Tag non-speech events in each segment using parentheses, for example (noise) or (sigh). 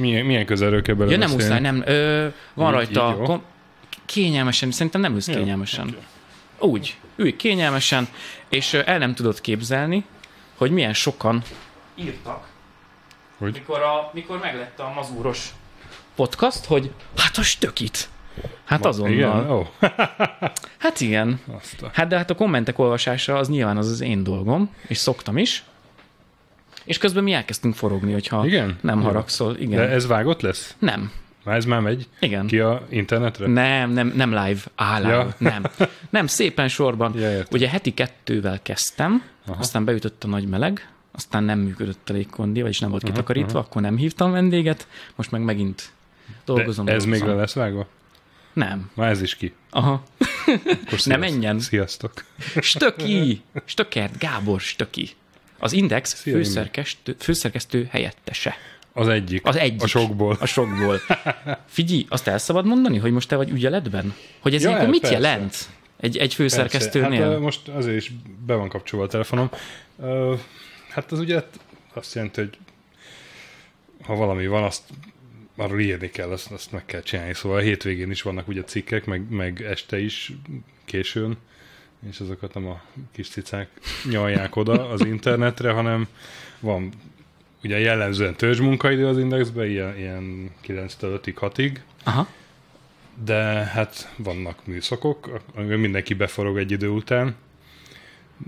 Milyen, milyen közelről kell bele Ja, nem muszáj, nem. Ö, van Így- rajta így kom- kényelmesen, szerintem nem ülsz Jó, kényelmesen. oké. Úgy, ülj kényelmesen, és el nem tudod képzelni, hogy milyen sokan írtak, Hogy? mikor, a, mikor meglett a mazúros podcast, hogy hát a stökit. Hát azonnal. Igen? Ó, (laughs) Hát igen. azt a... Hát de hát a kommentek olvasása az nyilván az az én dolgom, és szoktam is. És közben mi elkezdtünk forogni, hogyha Igen? nem haragszol. Igen. De ez vágott lesz? Nem. Már ez már megy? Igen. Ki a internetre? Nem, nem, nem live. Á, live. Ja. Nem. Nem, szépen sorban. Ja, értem. Ugye heti kettővel kezdtem, aha. aztán beütött a nagy meleg, aztán nem működött a légkondi, vagyis nem volt Aha, kitakarítva, aha. akkor nem hívtam vendéget, most meg megint dolgozom. De ez még dolgozom. le lesz vágva? Nem. Már ez is ki. Aha. Akkor Ne menjen. Sziasztok. Stöki! Stökert Gábor Stöki. Az Index Szia, főszerkesztő, főszerkesztő helyettese. Az egyik. Az egyik. A sokból. A sokból. (laughs) Figyelj, azt el szabad mondani, hogy most te vagy ügyeletben? Hogy ez Ja, ilyenkor mit persze. jelent? Egy, egy főszerkesztőnél? Hát most azért is be van kapcsolva a telefonom. Hát az ugye azt jelenti, hogy ha valami van, azt arról írni kell, azt, azt meg kell csinálni. Szóval a hétvégén is vannak ugye cikkek, meg, meg este is, későn, és azokat nem a kis cicák nyalják oda az internetre, hanem van ugye jellemzően törzsmunkaidő az indexben, ilyen, ilyen 9-től 5-ig, 6-ig, Aha. de hát vannak műszakok, amiben mindenki beforog egy idő után.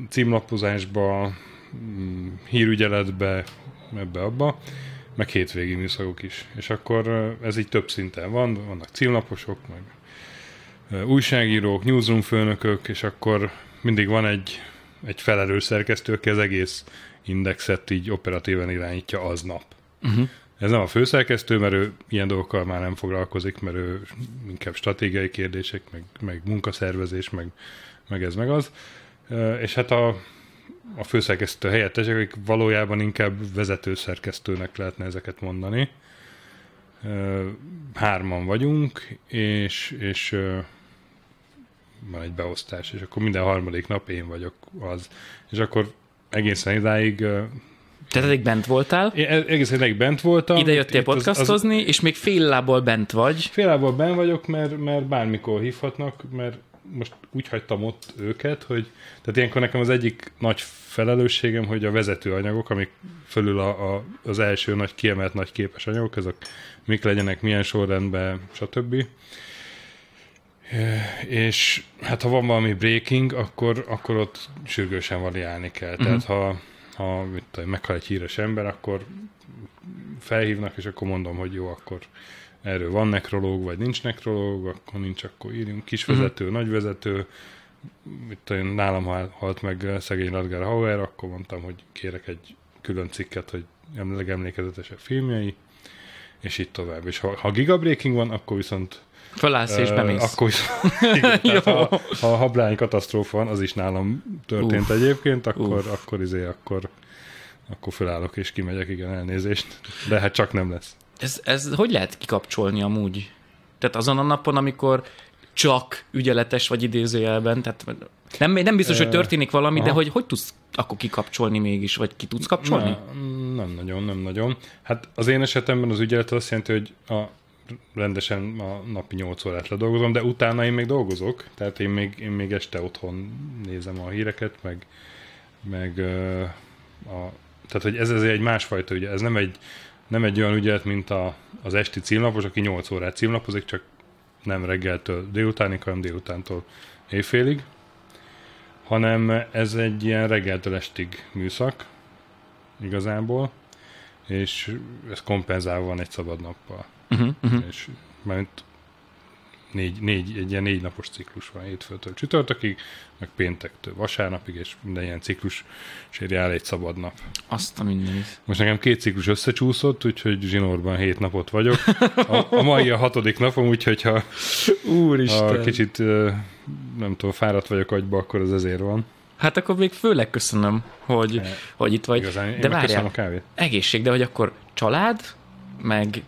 Címlapozásba, mm, hírügyeletbe, ebbe-abba, meg hétvégi műszakok is. És akkor ez így több szinten van, vannak címlaposok, meg újságírók, newsroom főnökök, és akkor mindig van egy, egy felelős szerkesztő, aki az egész indexet így operatíven irányítja aznap. Uh-huh. Ez nem a főszerkesztő, mert ő ilyen dolgokkal már nem foglalkozik, mert ő inkább stratégiai kérdések, meg, meg munkaszervezés, meg, meg ez meg az. És hát a, a főszerkesztő helyettesek, akik valójában inkább vezetőszerkesztőnek lehetne ezeket mondani. Hárman vagyunk, és, és van egy beosztás, és akkor minden harmadik nap én vagyok az. És akkor egészen idáig Tehát eddig bent voltál, én e- egészen idáig bent voltam. ide jöttél Itt az- az- podcastozni, és még fél lából bent vagy. Félából ben vagyok, mert, mert bármikor hívhatnak, mert most úgy hagytam ott őket, hogy tehát ilyenkor nekem az egyik nagy felelősségem, hogy a vezető anyagok, amik fölül a, a, az első nagy kiemelt nagy képes anyagok, azok mik legyenek, milyen sorrendben, stb. És hát ha van valami breaking, akkor, akkor ott sürgősen variálni kell. Uh-huh. Tehát ha, ha mit tudom, meghal egy híres ember, akkor felhívnak, és akkor mondom, hogy jó, akkor erről van nekrológ, vagy nincs nekrológ, akkor nincs, akkor írjunk kisvezető, uh-huh. nagyvezető, tudom, nálam hal- halt meg szegény Radgar Hauer, akkor mondtam, hogy kérek egy külön cikket, hogy em- legemlékezetesebb filmjei, és így tovább. És ha, ha gigabreaking van, akkor viszont Fölállsz és bemész. Akkor is, (laughs) igen, Jó. ha, ha a hablány katasztrófa van, az is nálam történt Uff. egyébként, akkor, Uff. akkor izé, akkor, akkor fölállok és kimegyek, igen, elnézést. De hát csak nem lesz. Ez, ez hogy lehet kikapcsolni amúgy? Tehát azon a napon, amikor csak ügyeletes vagy idézőjelben, tehát nem, nem biztos, hogy történik valami, de aha. hogy hogy tudsz akkor kikapcsolni mégis, vagy ki tudsz kapcsolni? Na, nem nagyon, nem nagyon. Hát az én esetemben az ügyelet azt jelenti, hogy a rendesen a napi 8 órát ledolgozom, de utána én még dolgozok, tehát én még, én még este otthon nézem a híreket, meg, meg a, tehát hogy ez azért egy másfajta ügy, ez nem egy, nem egy olyan ügyelet, mint a, az esti címlapos, aki 8 órát címlapozik, csak nem reggeltől délutánig, hanem délutántól éjfélig, hanem ez egy ilyen reggeltől estig műszak igazából, és ez kompenzálva van egy szabad nappal. Uh-huh, uh-huh. És mert négy, négy, egy ilyen négy napos ciklus van hétfőtől csütörtökig, meg péntektől vasárnapig, és minden ilyen ciklus sérje egy szabad nap. Azt a mindenit. Most nekem két ciklus összecsúszott, úgyhogy zsinórban hét napot vagyok. A, a mai a hatodik napom, úgyhogy ha, Úristen. ha kicsit nem tudom, fáradt vagyok agyba, akkor az ezért van. Hát akkor még főleg köszönöm, hogy, Eh, hogy itt vagy. Igazán, én de várjál, a kávét. egészség, de hogy akkor család, meg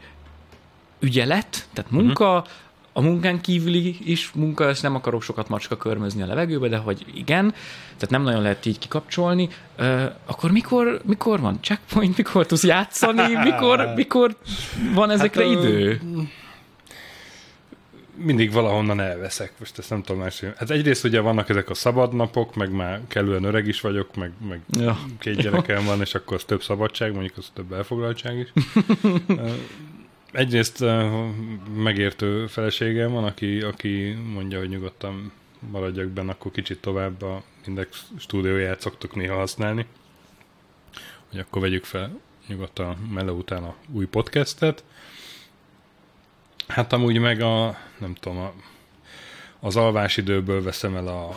ügyelet, tehát munka, uh-huh. a munkán kívüli is munka, és nem akarok sokat macska körmözni a levegőbe, de hogy igen, tehát nem nagyon lehet így kikapcsolni, uh, akkor mikor, mikor van checkpoint, mikor tudsz játszani, mikor, mikor van ezekre hát, idő? Mindig valahonnan elveszek, most ezt nem tudom más. Hát egyrészt ugye vannak ezek a szabadnapok, meg már kellően öreg is vagyok, meg, meg ja. két gyerekem van, és akkor az több szabadság, mondjuk az több elfoglaltság is. (laughs) egyrészt megértő feleségem van, aki, aki mondja, hogy nyugodtan maradjak benne, akkor kicsit tovább a Index stúdióját szoktuk néha használni, hogy akkor vegyük fel nyugodtan mele után a új podcastet. Hát amúgy meg a, nem tudom, a, az alvásidőből veszem el, a,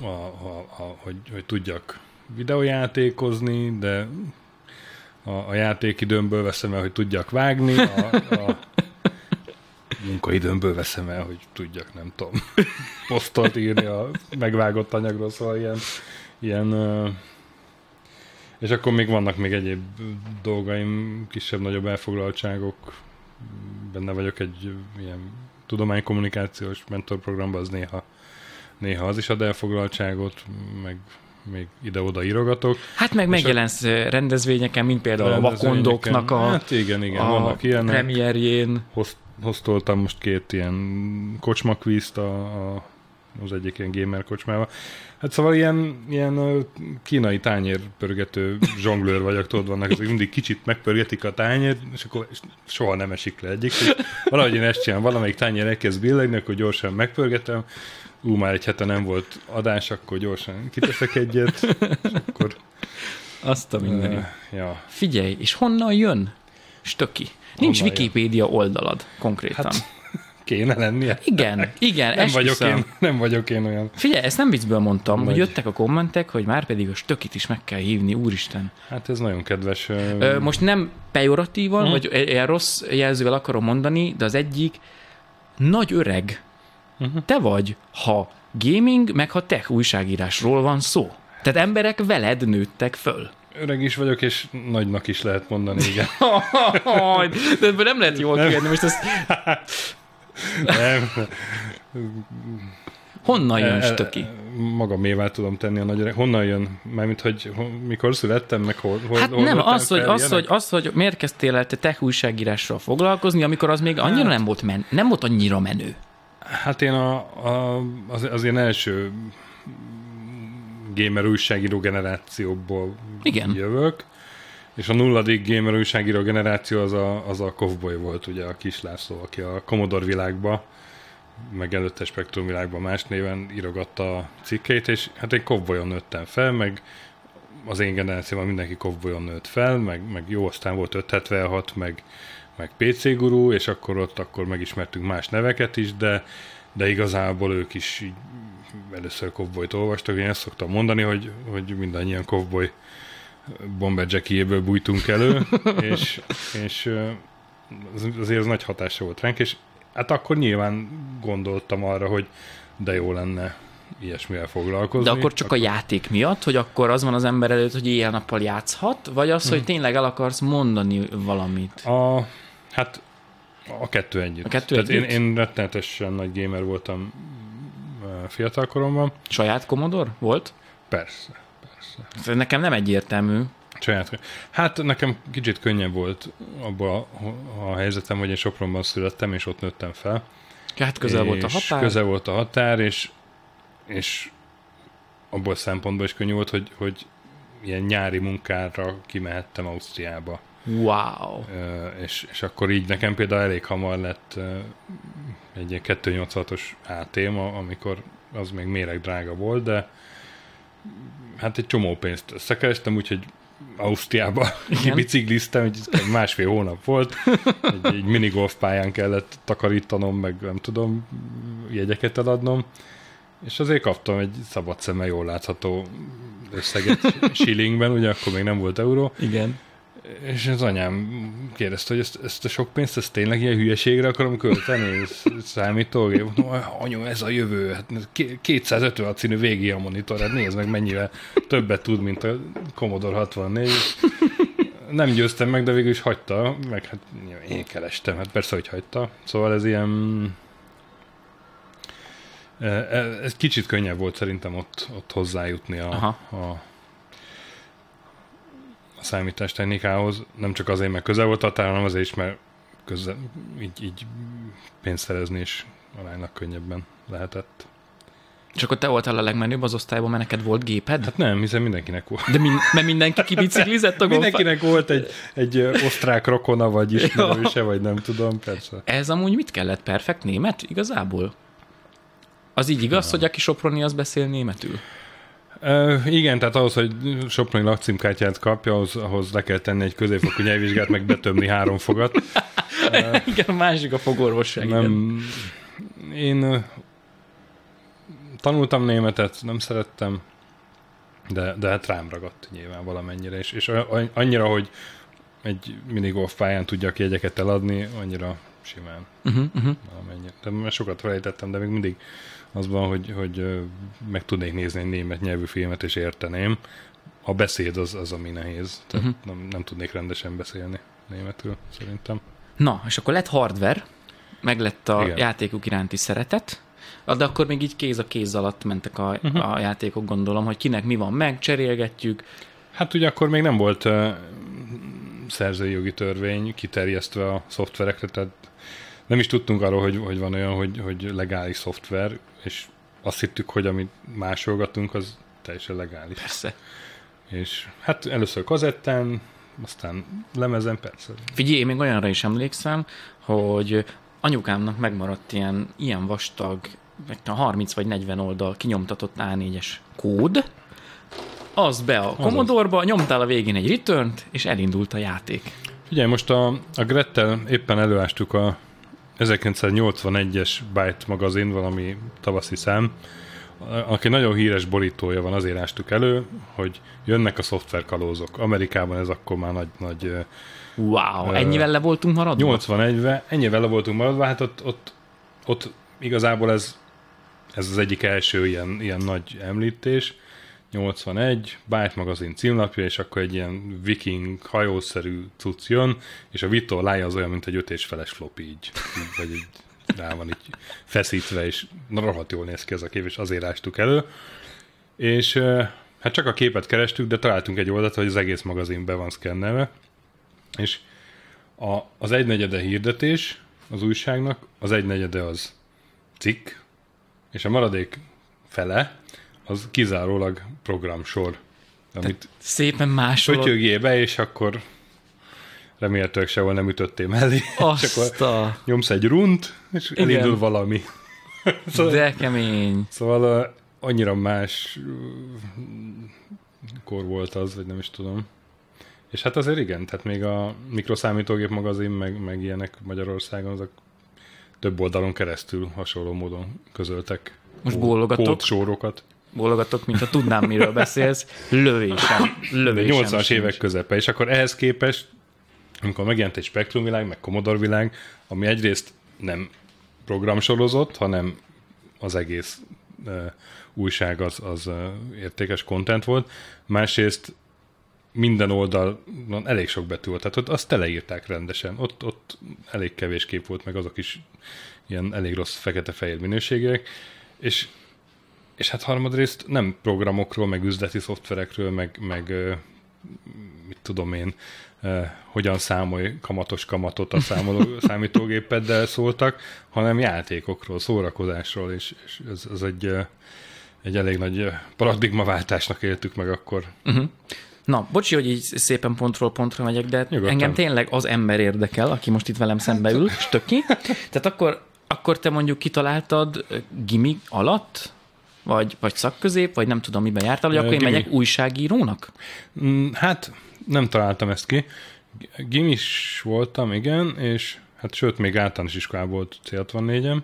a, a, a, hogy, hogy tudjak videójátékozni, de a, a játékidőmből veszem el, hogy tudjak vágni, a, a munkaidőmből veszem el, hogy tudjak, nem tudom, (laughs) posztot írni a megvágott anyagról, szóval ilyen, ilyen és akkor még vannak még egyéb dolgaim, kisebb-nagyobb elfoglaltságok, benne vagyok egy ilyen tudománykommunikációs mentorprogramban, az néha, néha az is ad elfoglaltságot, meg még ide-oda írogatok. Hát meg megjelensz a... rendezvényeken, mint például a Vakondoknak a, hát igen, igen, a vannak ilyenek. premierjén. Hozt, hoztoltam most két ilyen kocsmakvízt a, a, az egyik ilyen gamer kocsmával. Hát szóval ilyen, ilyen kínai tányérpörgető zsonglőr vagyok, tudod, vannak, hogy mindig kicsit megpörgetik a tányért, és akkor soha nem esik le egyik. Valahogy én ezt csinálom, valamelyik tányér elkezd billegni, akkor gyorsan megpörgetem, ú, már egy hete nem volt adás, akkor gyorsan kiteszek egyet, és akkor... Azt a mindenit. Uh, ja. Figyelj, és honnan jön? Stöki. Nincs honnan Wikipédia jön? oldalad konkrétan. Hát, kéne lennie. Igen, igen, nem vagyok, én, nem vagyok én olyan. Figyelj, ezt nem viccből mondtam, Vagy. hogy jöttek a kommentek, hogy már pedig a stökit is meg kell hívni, úristen. Hát ez nagyon kedves. Ö, most nem pejoratívan, hmm. vagy ilyen rossz jelzővel akarom mondani, de az egyik nagy öreg uh-huh. te vagy, ha gaming, meg ha tech újságírásról van szó. Tehát emberek veled nőttek föl. Öreg is vagyok, és nagynak is lehet mondani, igen. (laughs) de ebből nem lehet jól kérni, most ezt... (laughs) nem. Honnan jön stöki? Magamével tudom tenni a nagy öreg. Honnan jön? Mármint, hogy mikor születtem, meg hol, hol Hát hol nem, az hogy, az, hogy, az, hogy miért kezdtél el te tech újságírással foglalkozni, amikor az még annyira hát. nem volt, men, nem volt annyira menő. Hát én a, a, az, az én első gamer újságíró generációból Igen. jövök, és a nulladik gamer újságíró generáció az a, az a Kovboy volt, ugye a kis László, aki a Commodore világba, meg előtte Spektrum világban más néven írogatta a cikkeit, és hát én Kovboyon nőttem fel, meg az én generációban mindenki Kovboyon nőtt fel, meg, meg jó, aztán volt 576, meg meg PC Guru, és akkor ott akkor megismertünk más neveket is, de, de igazából ők is így először Cowboy-t olvastak, én ezt szoktam mondani, hogy, hogy mindannyian Cowboy Bomber Jackie-ből bújtunk elő, (laughs) és, és azért az nagy hatása volt ránk, és hát akkor nyilván gondoltam arra, hogy de jó lenne ilyesmivel foglalkozni. De akkor csak akkor... a játék miatt, hogy akkor az van az ember előtt, hogy éjjel-nappal játszhat, vagy az, hogy hmm. tényleg el akarsz mondani valamit? A, Hát a kettő együtt. A kettő Tehát együtt? Én, én rettenetesen nagy gamer voltam fiatal koromban. Saját Commodore volt? Persze. Nekem nem egyértelmű. Saját. Hát nekem kicsit könnyebb volt abban a, a helyzetem, hogy én Sopronban születtem, és ott nőttem fel. Hát közel volt a határ. Közel volt a határ, és, és abból szempontból is könnyű volt, hogy, hogy ilyen nyári munkára kimehettem Ausztriába. Wow. És, és akkor így nekem például elég hamar lett egy ilyen 286-os ATM, amikor az még méreg drága volt, de hát egy csomó pénzt összekerestem, úgyhogy Ausztriába (laughs) bicikliztem, egy másfél hónap volt, egy, egy minigolf pályán kellett takarítanom, meg nem tudom, jegyeket eladnom, és azért kaptam egy szabad szemmel jól látható összeget (laughs) shillingben, ugye akkor még nem volt euró. Igen. És az anyám kérdezte, hogy ezt, ezt a sok pénzt, ezt tényleg ilyen hülyeségre akarom költeni? Számítógép? Mondom, anyu, ez a jövő. Hát 256 színű végig a monitor, hát nézd meg mennyivel többet tud, mint a Commodore 64. Nem győztem meg, de végül is hagyta, meg hát én kerestem, hát persze, hogy hagyta. Szóval ez ilyen e, e, ez kicsit könnyebb volt szerintem ott, ott hozzájutni a, Aha. a számítástechnikához. Nem csak azért, mert közel volt a határa, hanem azért is, mert közel, így, így pénzt szerezni is aránylag könnyebben lehetett. És akkor te voltál a legmenőbb az osztályban, mert neked volt géped? Hát nem, hiszen mindenkinek volt. De min- mert mindenki kibiciklizett a golfpályán? (laughs) Mindenkinek volt egy, egy osztrák rokona, vagy (laughs) ismerőse, vagy nem tudom, persze. Ez amúgy mit kellett? Perfekt német igazából? Az így igaz, hogy aki soproni, az beszél németül? Igen, tehát ahhoz, hogy Soproni lakcímkártyát kapja, ahhoz, ahhoz le kell tenni egy középfokú nyelvvizsgát, meg betömni három fogat. (laughs) igen, a másik a fogorvosság. igen. Nem, én ö, tanultam németet, nem szerettem, de, de hát rám ragadt nyilván valamennyire, és, és annyira, hogy egy minigolf pályán tudjak jegyeket eladni, annyira simán Uh-huh, uh-huh. valamennyire. De sokat felejtettem, de még mindig az van, hogy, hogy meg tudnék nézni egy német nyelvű filmet, és érteném. A beszéd az, az ami nehéz. Tehát uh-huh. nem, nem tudnék rendesen beszélni németül, szerintem. Na, és akkor lett hardware, meg lett a Igen. játékok iránti szeretet, de akkor még így kéz a kéz alatt mentek a, uh-huh. a játékok, gondolom, hogy kinek mi van meg, cserélgetjük. Hát ugye akkor még nem volt uh, szerzői jogi törvény kiterjesztve a szoftverekre, tehát nem is tudtunk arról, hogy, hogy van olyan, hogy, hogy legális szoftver, és azt hittük, hogy amit másolgatunk, az teljesen legális. Persze. És hát először kazettán, aztán lemezen, persze. Figyelj, én még olyanra is emlékszem, hogy anyukámnak megmaradt ilyen, ilyen vastag, meg a 30 vagy 40 oldal kinyomtatott A4-es kód, az be a Commodore-ba, nyomtál a végén egy return és elindult a játék. Ugye most a, a Grettel éppen előástuk a 1981-es Byte magazin, valami tavaszi szám, aki nagyon híres borítója van, azért ástuk elő, hogy jönnek a szoftverkalózok. Amerikában ez akkor már nagy, nagy Wow, ennyivel le voltunk maradva? 81-ben, ennyivel le voltunk maradva, hát ott, ott, ott igazából ez, ez az egyik első ilyen, ilyen nagy említés. 81, Byte magazin címlapja, és akkor egy ilyen viking hajószerű cucc jön, és a Vitor lája az olyan, mint egy öt feles floppy így, vagy így rá van így feszítve, és na, rohadt jól néz ki ez a kép, és azért ástuk elő. És hát csak a képet kerestük, de találtunk egy oldalt, hogy az egész magazin be van szkennelve, és a, az egynegyede hirdetés az újságnak, az egynegyede az cikk, és a maradék fele az kizárólag programsor, amit Szépen másolod. pötyögjél be, és akkor remélhetőleg sehol nem ütöttél mellé. (laughs) és Azt akkor a... nyomsz egy runt, és Igen. elindul valami. szóval, (laughs) De kemény. szóval uh, annyira más kor volt az, vagy nem is tudom. És hát azért igen, tehát még a mikroszámítógép magazin, meg, meg ilyenek Magyarországon, azok több oldalon keresztül hasonló módon közöltek Most bólogatok. kódsorokat. Bólogatok, mint ha tudnám, miről beszélsz. Lövésem. Lövésem 80-as sincs. évek közepe, és akkor ehhez képest, amikor megjelent egy Spectrum világ, meg Commodore világ, ami egyrészt nem programsorozott, hanem az egész uh, újság az, az uh, értékes content volt, másrészt minden oldalon elég sok betű volt, tehát ott azt teleírták rendesen, ott, ott elég kevés kép volt, meg azok is ilyen elég rossz fekete-fehér minőségűek, és és hát harmadrészt nem programokról, meg üzleti szoftverekről, meg, meg mit tudom én, hogyan számolj kamatos kamatot a számoló, (laughs) számítógépeddel szóltak, hanem játékokról, szórakozásról, és, és ez, ez egy, egy elég nagy paradigmaváltásnak éltük meg akkor. Uh-huh. Na, bocsi, hogy így szépen pontról pontra megyek, de Nyugodtan. engem tényleg az ember érdekel, aki most itt velem szembe ül, stöki. Tehát akkor, akkor te mondjuk kitaláltad gimi alatt, vagy, vagy szakközép, vagy nem tudom, miben jártál, hogy akkor én megyek újságírónak? Mm, Hát nem találtam ezt ki. Gimis voltam, igen, és hát sőt, még általános iskolában volt C64-em.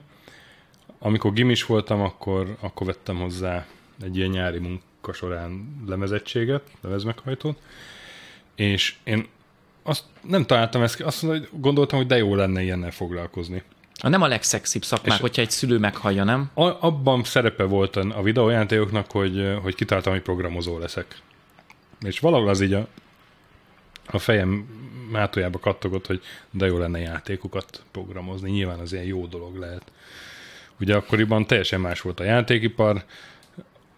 Amikor gimis voltam, akkor, akkor vettem hozzá egy ilyen nyári munka során lemezettséget, lemezmeghajtót, és én azt nem találtam ezt ki, azt mondom, hogy gondoltam, hogy de jó lenne ilyennel foglalkozni. Ha nem a legszexibb szakmák, És- hogyha egy szülő meghallja, nem? A, abban szerepe volt a a videójátékoknak, hogy, hogy kitaláltam, hogy programozó leszek. És valahol az így a, a fejem hátójába kattogott, hogy de jó lenne játékokat programozni. Nyilván az ilyen jó dolog lehet. ugye akkoriban teljesen más volt a játékipar,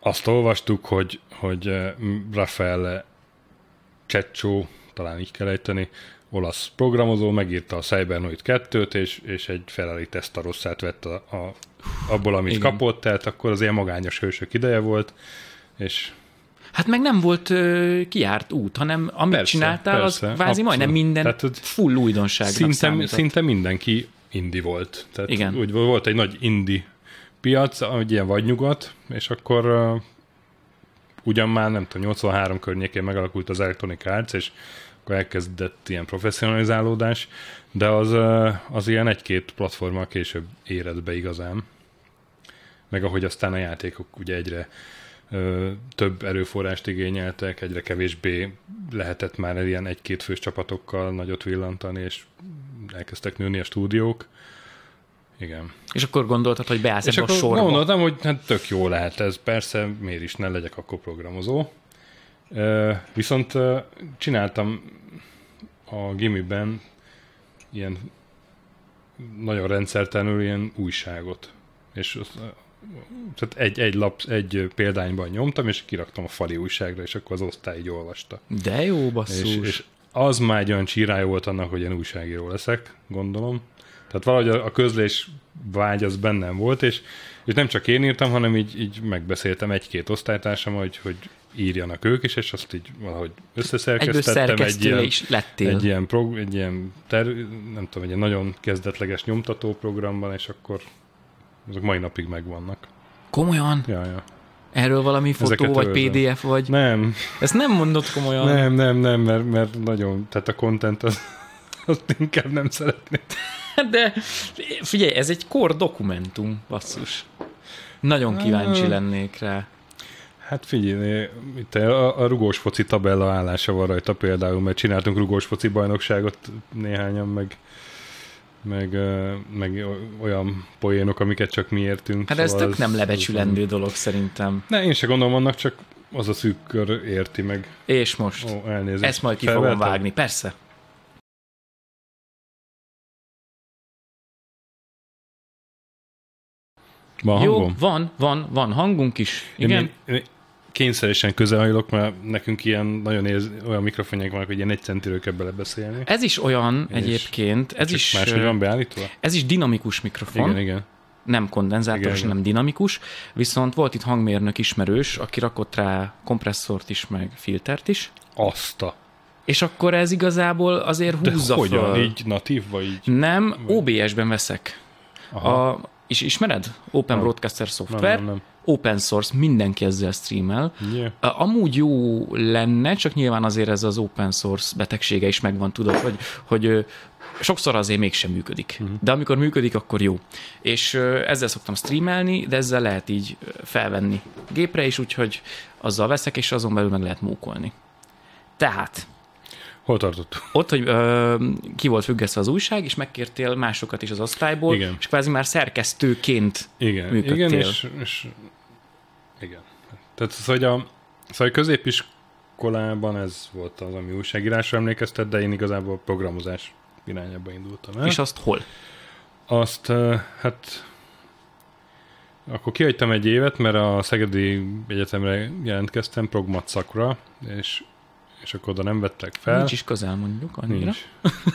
azt olvastuk, hogy, hogy eh, Rafael Cecco, talán így kell ejteni, olasz programozó, megírta a Cybernoid 2-t, és, és egy Ferrari Testarosszát vett a, a, abból, amit Igen. kapott, tehát akkor az ilyen magányos hősök ideje volt, és Hát meg nem volt ö, kiárt út, hanem amit persze, csináltál, persze, az kvázi majdnem minden Tehát, full újdonságnak szinte, számított. szinte mindenki indi volt. Tehát Igen. úgy volt egy nagy indi piac, egy ilyen vagy nyugat, és akkor uh, ugyan már nem tudom, 83 környékén megalakult az Electronic Arts, és akkor elkezdett ilyen professzionalizálódás, de az, az ilyen egy-két platformmal később éred be igazán. Meg ahogy aztán a játékok ugye egyre több erőforrást igényeltek, egyre kevésbé lehetett már ilyen egy-két fős csapatokkal nagyot villantani, és elkezdtek nőni a stúdiók. Igen. És akkor gondoltad, hogy beállsz és ebbe a sorba? gondoltam, hogy hát tök jó lehet ez, persze, miért is ne legyek akkor programozó. Viszont csináltam a gimiben ilyen nagyon rendszertelenül ilyen újságot. És tehát egy, egy, lap, egy példányban nyomtam, és kiraktam a fali újságra, és akkor az osztály így olvasta. De jó, basszus. És, és az már egy olyan csírája volt annak, hogy én újságíró leszek, gondolom. Tehát valahogy a, a közlés vágy az bennem volt, és, és nem csak én írtam, hanem így, így megbeszéltem egy-két osztálytársam, hogy, hogy írjanak ők is, és azt így valahogy összeszerkesztettem. Egy, ilyen, is lettél. Egy ilyen, prog, egy ilyen ter, nem tudom, egy ilyen nagyon kezdetleges nyomtató programban, és akkor azok mai napig megvannak. Komolyan? Ja, ja. Erről valami fotó, Ezeket vagy őrzem. PDF, vagy... Nem. Ezt nem mondod komolyan? Nem, nem, nem, mert, mert nagyon, tehát a content az, azt inkább nem szeretném. De figyelj, ez egy kor dokumentum, basszus. Nagyon kíváncsi lennék rá. Hát figyelj, itt a, a rugós foci tabella állása van rajta például, mert csináltunk rugós foci bajnokságot néhányan, meg meg, meg olyan poénok, amiket csak mi értünk. Hát szóval ez tök nem lebecsülendő az, dolog szerintem. Ne, én se gondolom annak, csak az a szűk kör érti meg. És most? Ó, elnézést. Ezt majd ki Felvettem? fogom vágni, persze. Van Jó, hangom? van, van, van hangunk is. Igen. Én, én, kényszeresen közelhajlok, mert nekünk ilyen nagyon érz, olyan mikrofonjaink vannak, hogy ilyen egy centiről kell belebeszélni. Ez is olyan és egyébként. Ez is, máshogy van beállítva? Ez is dinamikus mikrofon. Igen, igen. Nem kondenzátoros, igen, nem dinamikus. Viszont volt itt hangmérnök ismerős, aki rakott rá kompresszort is, meg filtert is. Azt a... És akkor ez igazából azért húzza De hogyan? Föl. Így natív, vagy így? Nem, OBS-ben veszek. Aha. A, és ismered? Open nem. Broadcaster szoftver. Nem, nem, nem open source, mindenki ezzel streamel. Yeah. Amúgy jó lenne, csak nyilván azért ez az open source betegsége is megvan, tudod, hogy, hogy sokszor azért mégsem működik. Uh-huh. De amikor működik, akkor jó. És ezzel szoktam streamelni, de ezzel lehet így felvenni gépre is, úgyhogy azzal veszek, és azon belül meg lehet mókolni. Tehát Hol tartott? Ott, hogy ö, ki volt függesztve az újság, és megkértél másokat is az osztályból, Igen. és kvázi már szerkesztőként Igen. működtél. Igen, és, és igen. Tehát az, hogy a szóval a középiskolában ez volt az, ami újságírásra emlékeztet, de én igazából a programozás irányába indultam el. És azt hol? Azt, hát akkor kihagytam egy évet, mert a Szegedi Egyetemre jelentkeztem progmat szakra, és, és akkor oda nem vettek fel. Nincs is közel mondjuk annyira. Nincs.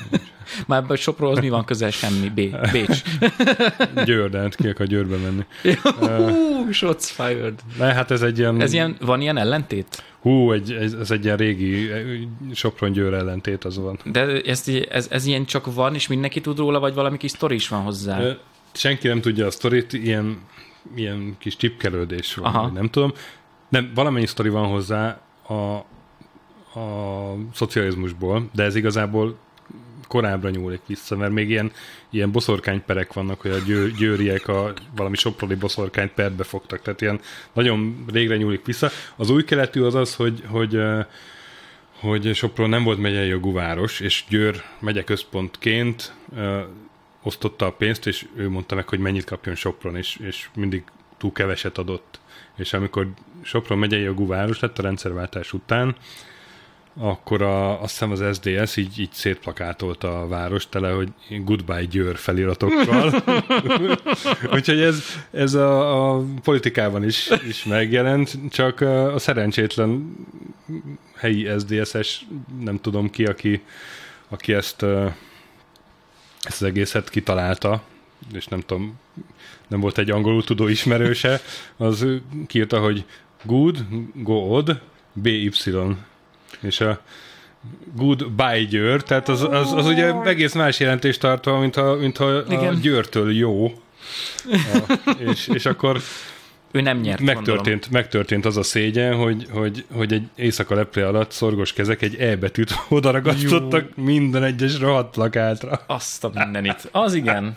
Nincs. (laughs) Már Sopról mi van közel semmi, B- Bécs. (laughs) Győr, de hát ki akar Győrbe menni. (laughs) Hú, shots fired. Ne, hát ez egy ilyen... Ez ilyen, van ilyen ellentét? Hú, egy, ez, ez egy ilyen régi Sopron-Győr ellentét az van. De ez, ez, ez ilyen csak van, és mindenki tud róla, vagy valami kis sztori is van hozzá? Senki nem tudja a sztorit, ilyen, ilyen kis csipkelődés van, Aha. nem tudom. Nem, valamennyi sztori van hozzá a, a szocializmusból, de ez igazából korábbra nyúlik vissza, mert még ilyen, ilyen boszorkányperek vannak, hogy a győ, győriek a valami soproli boszorkányt perbe fogtak, tehát ilyen nagyon régre nyúlik vissza. Az új keletű az az, hogy, hogy hogy Sopron nem volt megyei jogú város, és Győr megye központként osztotta a pénzt, és ő mondta meg, hogy mennyit kapjon Sopron, és, és mindig túl keveset adott. És amikor Sopron megyei jogú város lett a rendszerváltás után, akkor a, azt hiszem az SDS így, így szétplakátolta a város tele, hogy goodbye Győr feliratokkal. (laughs) Úgyhogy ez, ez a, a politikában is, is megjelent, csak a szerencsétlen helyi SDSS, nem tudom ki, aki, aki ezt, ezt az egészet kitalálta, és nem tudom, nem volt egy angolul tudó ismerőse, az kiírta, hogy good, go odd, BY. És a good by Győr, tehát az, az, az ugye egész más jelentést tartva, mint ha, mint ha a Győrtől jó. A, és, és akkor ő nem nyert, megtörtént, megtörtént az a szégyen, hogy, hogy, hogy egy éjszaka leple alatt szorgos kezek egy E betűt (laughs) odaragasztottak Jó. minden egyes rohadt lakátra. Azt a mindenit. Az igen.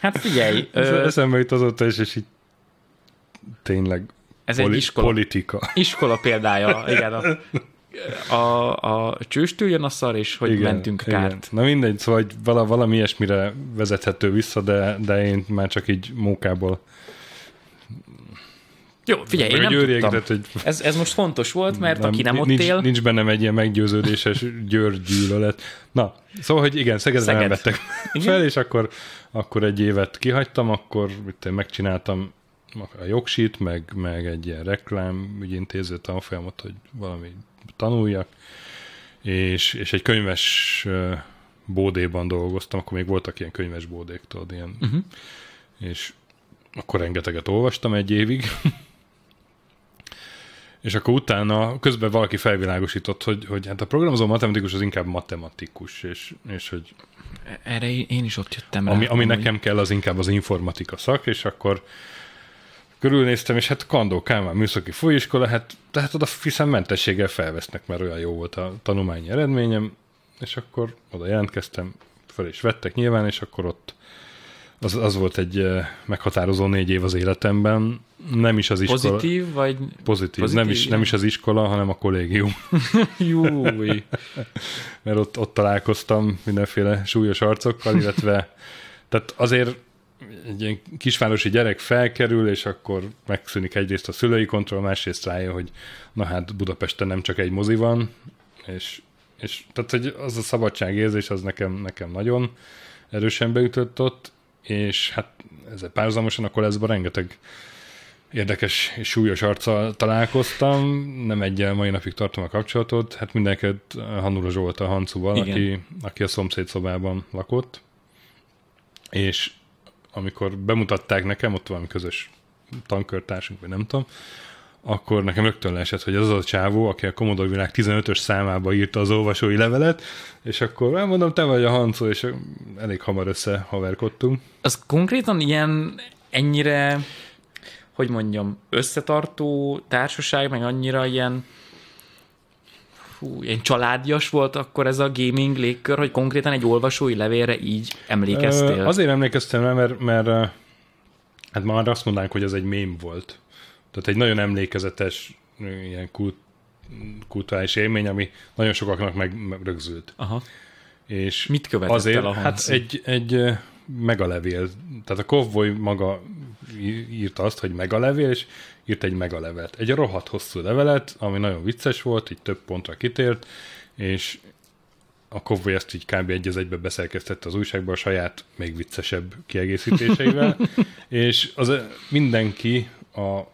Hát figyelj. (laughs) Ö... Eszembe jut azóta is, és így tényleg ez poli- egy iskola, politika. Iskola példája, igen. A, (laughs) a, a csőstől jön a szar, és hogy igen, mentünk igen. kárt. Na mindegy, szóval vala, valami ilyesmire vezethető vissza, de, de én már csak így mókából jó, figyelj, én nem tudtam. Tehát, hogy ez, ez most fontos volt, mert nem, aki nem ott nincs, él... Nincs bennem egy ilyen meggyőződéses győrgyűlölet. Na, szóval, hogy igen, Szegedre Szeged. nem vettek fel, és akkor, akkor egy évet kihagytam, akkor én megcsináltam a jogsit, meg, meg egy ilyen reklám ügyintéző tanfolyamot, hogy valami tanuljak, és, és egy könyves bódéban dolgoztam, akkor még voltak ilyen könyves bódék, tudod, ilyen, uh-huh. és akkor rengeteget olvastam egy évig, (laughs) és akkor utána közben valaki felvilágosított, hogy, hogy hát a programozó matematikus az inkább matematikus, és, és hogy... Erre én is ott jöttem rá. Ami, ami nekem kell, az inkább az informatika szak, és akkor körülnéztem, és hát Kandó Kálmán műszaki főiskola, hát tehát oda hiszem mentességgel felvesznek, mert olyan jó volt a tanulmányi eredményem, és akkor oda jelentkeztem, fel is vettek nyilván, és akkor ott az, az volt egy eh, meghatározó négy év az életemben. Nem is az iskola. Pozitív, vagy? Pozitív. Pozitív nem, is, nem is az iskola, hanem a kollégium. (laughs) Júj. Mert ott, ott találkoztam mindenféle súlyos arcokkal, illetve tehát azért egy ilyen kisvárosi gyerek felkerül, és akkor megszűnik egyrészt a szülői kontroll, másrészt rájön, hogy na hát Budapesten nem csak egy mozi van, és, és tehát hogy az a szabadságérzés az nekem, nekem nagyon erősen beütött ott, és hát ezzel párhuzamosan a koleszban rengeteg érdekes és súlyos arccal találkoztam, nem egyel mai napig tartom a kapcsolatot, hát mindenket Hanula Zsolt a Hancuval, aki, aki a szomszéd szobában lakott, és amikor bemutatták nekem, ott valami közös tankörtársunk, vagy nem tudom, akkor nekem rögtön leesett, hogy az az a csávó, aki a Commodore világ 15-ös számába írta az olvasói levelet, és akkor mondom, te vagy a Hancó, és elég hamar összehaverkodtunk. Az konkrétan ilyen ennyire, hogy mondjam, összetartó társaság, meg annyira ilyen fú, ilyen családias volt akkor ez a gaming légkör, hogy konkrétan egy olvasói levélre így emlékeztél? Ö, azért emlékeztem rá, mert, mert hát már azt mondanánk, hogy ez egy mém volt. Tehát egy nagyon emlékezetes ilyen kult, kulturális élmény, ami nagyon sokaknak meg, megrögzült. Aha. És Mit követett azért, el a Hát egy, egy megalevél. Tehát a Kovboy maga írta azt, hogy megalevél, és írt egy megalevet. Egy rohadt hosszú levelet, ami nagyon vicces volt, így több pontra kitért, és a Kovboy ezt így kb. egy az egybe beszerkesztette az újságba a saját még viccesebb kiegészítéseivel, (laughs) és az mindenki a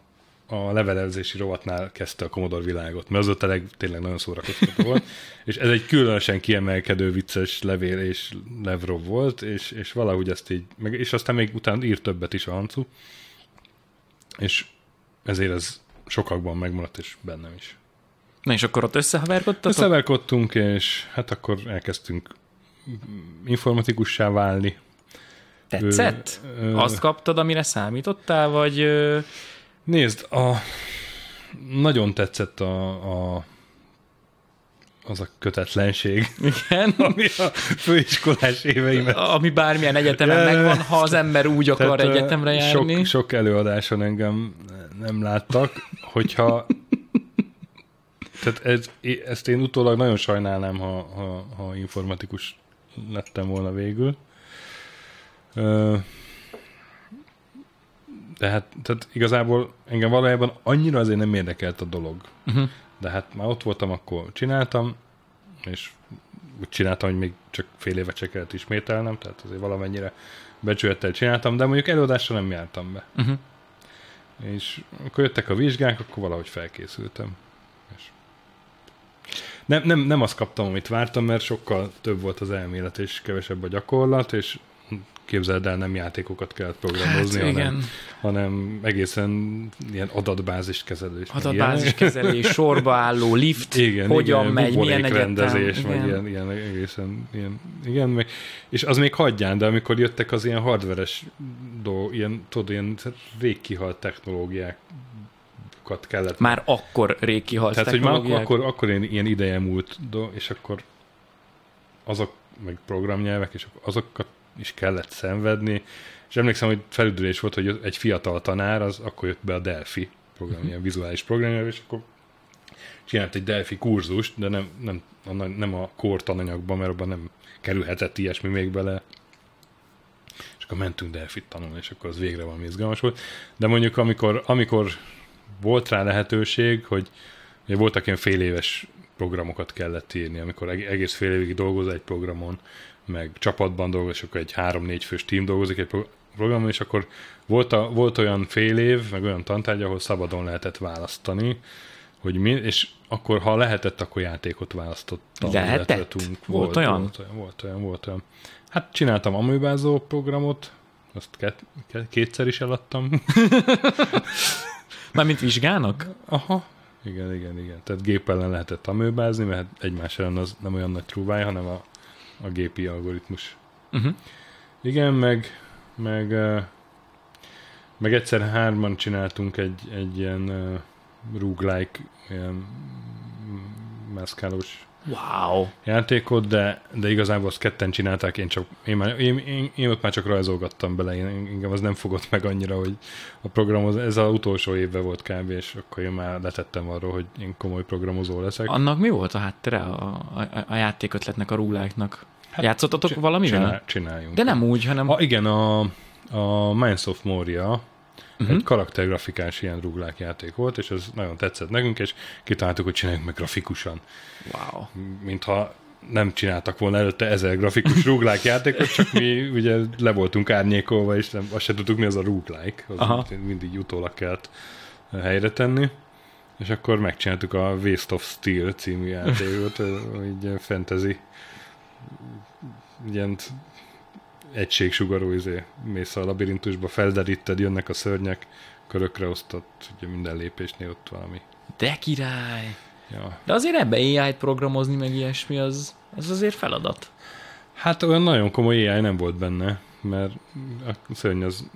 a levelezési rovatnál kezdte a Commodore világot, mert az ott tényleg, tényleg nagyon szórakoztató volt, (laughs) és ez egy különösen kiemelkedő vicces levél és Levrov volt, és, és valahogy ezt így, meg, és aztán még utána írt többet is a Hancu, és ezért ez sokakban megmaradt, és bennem is. Na és akkor ott összehaverkodtatok? Összehaverkodtunk, és hát akkor elkezdtünk informatikussá válni. Tetszett? Ö, ö, Azt kaptad, amire számítottál, vagy... Ö Nézd, a, nagyon tetszett a, a az a kötetlenség. Igen. (laughs) Ami a főiskolás éveimet. Ami bármilyen egyetemen megvan, ha az ember úgy akar Tehát, egyetemre járni. Sok, sok előadáson engem nem láttak, hogyha tehát ez, ezt én utólag nagyon sajnálnám, ha, ha, ha informatikus lettem volna végül. De hát tehát igazából engem valójában annyira azért nem érdekelt a dolog. Uh-huh. De hát már ott voltam, akkor csináltam, és úgy csináltam, hogy még csak fél évet se kellett ismételnem, tehát azért valamennyire becsülettel csináltam, de mondjuk előadásra nem jártam be. Uh-huh. És akkor jöttek a vizsgák, akkor valahogy felkészültem. És nem, nem, nem azt kaptam, amit vártam, mert sokkal több volt az elmélet, és kevesebb a gyakorlat, és képzeld el, nem játékokat kellett programozni, Hát, hanem, igen. hanem egészen ilyen adatbázis kezelés. Adatbázis kezelés, sorba álló lift, Igen, hogyan igen, megy, milyen rendezés, meg ilyen, ilyen egészen, ilyen, igen, meg, és az még hagyján, de amikor jöttek az ilyen hardveres dolgok, ilyen, tudod, ilyen rég kihalt technológiákat kellett. Már akkor rég kihalt Tehát, hogy már akkor, technológiák. akkor, akkor ilyen, ilyen ideje múlt, és akkor azok, meg programnyelvek, és azokat is kellett szenvedni, és emlékszem, hogy felüdülés volt, hogy egy fiatal tanár, az akkor jött be a Delphi program, ilyen vizuális programnyelv, és akkor csinált egy Delphi kurzust, de nem, nem, a, nem a core tananyagban, mert abban nem kerülhetett ilyesmi még bele. És akkor mentünk Delphi tanulni, és akkor az végre valami izgalmas volt. De mondjuk amikor, amikor volt rá lehetőség, hogy ugye voltak ilyen fél éves programokat kellett írni, amikor eg- egész fél évig dolgozol egy programon, meg csapatban dolgoz, és akkor egy három-négy fős team dolgozik egy pro- programon, és akkor volt, a, volt olyan fél év, meg olyan tantárgy, ahol szabadon lehetett választani, hogy mi, és akkor, ha lehetett, akkor játékot választottam. Lehetett? tudunk- Volt olyan? Volt olyan, volt olyan, volt olyan. Hát csináltam amőbázó programot, azt két, két, kétszer is eladtam. (laughs) Mármint vizsgának? Aha. Igen, igen, igen. Tehát gép ellen lehetett amőbázni, mert egymás ellen az nem olyan nagy trúváj, hanem a, a gépi algoritmus. Uh-huh. Igen, meg, meg, meg egyszer hárman csináltunk egy, egy ilyen roguelike, ilyen mászkálós Wow. játékot, de, de igazából azt ketten csinálták, én csak, én, már, én, én, én ott már csak rajzolgattam bele, én, engem az nem fogott meg annyira, hogy a programoz, ez az utolsó évben volt kb. és akkor én már letettem arról, hogy én komoly programozó leszek. Annak mi volt a háttere a, a, a játékötletnek, a rúláknak? Hát, Játszottatok Csi- valamivel? Csinál, csináljunk. De nem úgy, hanem... A, igen, a, a Minds of Moria. Uh-huh. egy karaktergrafikás ilyen rúglák játék volt, és ez nagyon tetszett nekünk, és kitaláltuk, hogy csináljuk meg grafikusan. Wow. Mintha nem csináltak volna előtte ezer grafikus rúglák játékot, csak mi ugye le voltunk árnyékolva, és nem, azt se tudtuk, mi az a rúglák. Az Aha. mindig utólag kellett helyre tenni. És akkor megcsináltuk a Waste of Steel című játékot, (laughs) így fantasy ilyen egységsugarú izé, mész a labirintusba, felderíted, jönnek a szörnyek, körökre osztott, ugye minden lépésnél ott valami. De király! Ja. De azért ebbe AI-t programozni, meg ilyesmi, az, az azért feladat. Hát olyan nagyon komoly AI nem volt benne, mert a szörny az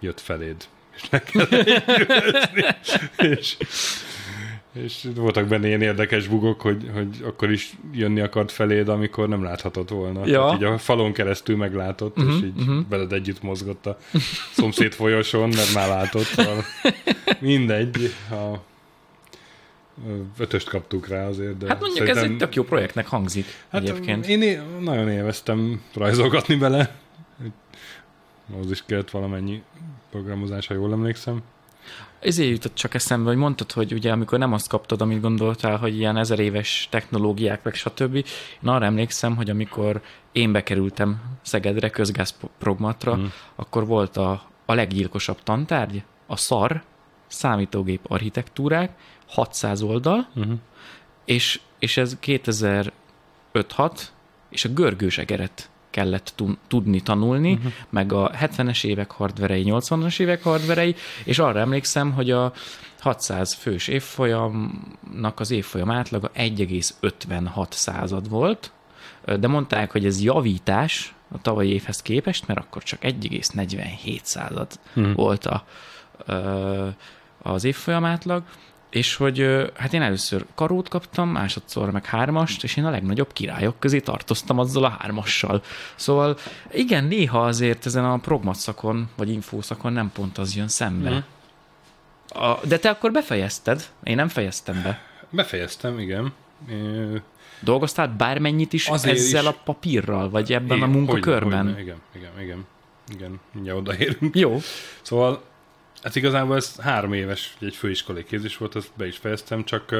jött feléd, és (laughs) győzni. és, és voltak benne ilyen érdekes bugok, hogy, hogy akkor is jönni akart feléd, amikor nem láthatott volna. Ja. Hát így a falon keresztül meglátott, uh-huh, és így uh-huh. veled együtt mozgott a szomszéd folyosón, mert már látott. Szóval (laughs) mindegy. A ötöst kaptuk rá azért, de Hát mondjuk ez egy tök jó projektnek hangzik hát, egyébként. én é- nagyon élveztem rajzolgatni bele. Az is kellett valamennyi programozás, ha jól emlékszem. Ezért jutott csak eszembe, hogy mondtad, hogy ugye amikor nem azt kaptad, amit gondoltál, hogy ilyen ezer éves technológiák, meg stb. Én arra emlékszem, hogy amikor én bekerültem Szegedre, közgázprogmatra, mm. akkor volt a, a leggyilkosabb tantárgy, a SAR, számítógép architektúrák, 600 oldal, Uh-huh. és, és ez 2005-6, és a görgős egeret kellett tu- tudni tanulni, uh-huh. meg a 70-es évek hardverei, 80-as évek hardverei, és arra emlékszem, hogy a 600 fős évfolyamnak az évfolyam átlaga 1,56 század volt, de mondták, hogy ez javítás a tavalyi évhez képest, mert akkor csak 1,47 század Mhm. volt a, az évfolyam átlag, és hogy hát én először karót kaptam, másodszor meg hármast, és én a legnagyobb királyok közé tartoztam azzal a hármassal. Szóval igen, néha azért ezen a progmat szakon, vagy infószakon nem pont az jön szembe. Mhm. A, de te akkor befejezted, én nem fejeztem be. Befejeztem, igen. Dolgoztál bármennyit is Azért ezzel is. a papírral, vagy ebben igen, a munkakörben? hogyne, hogyne, igen, igen, igen. Igen, mindjárt odaérünk. Jó. Szóval, hát igazából ez három éves, egy főiskolai képzés volt, azt be is fejeztem, csak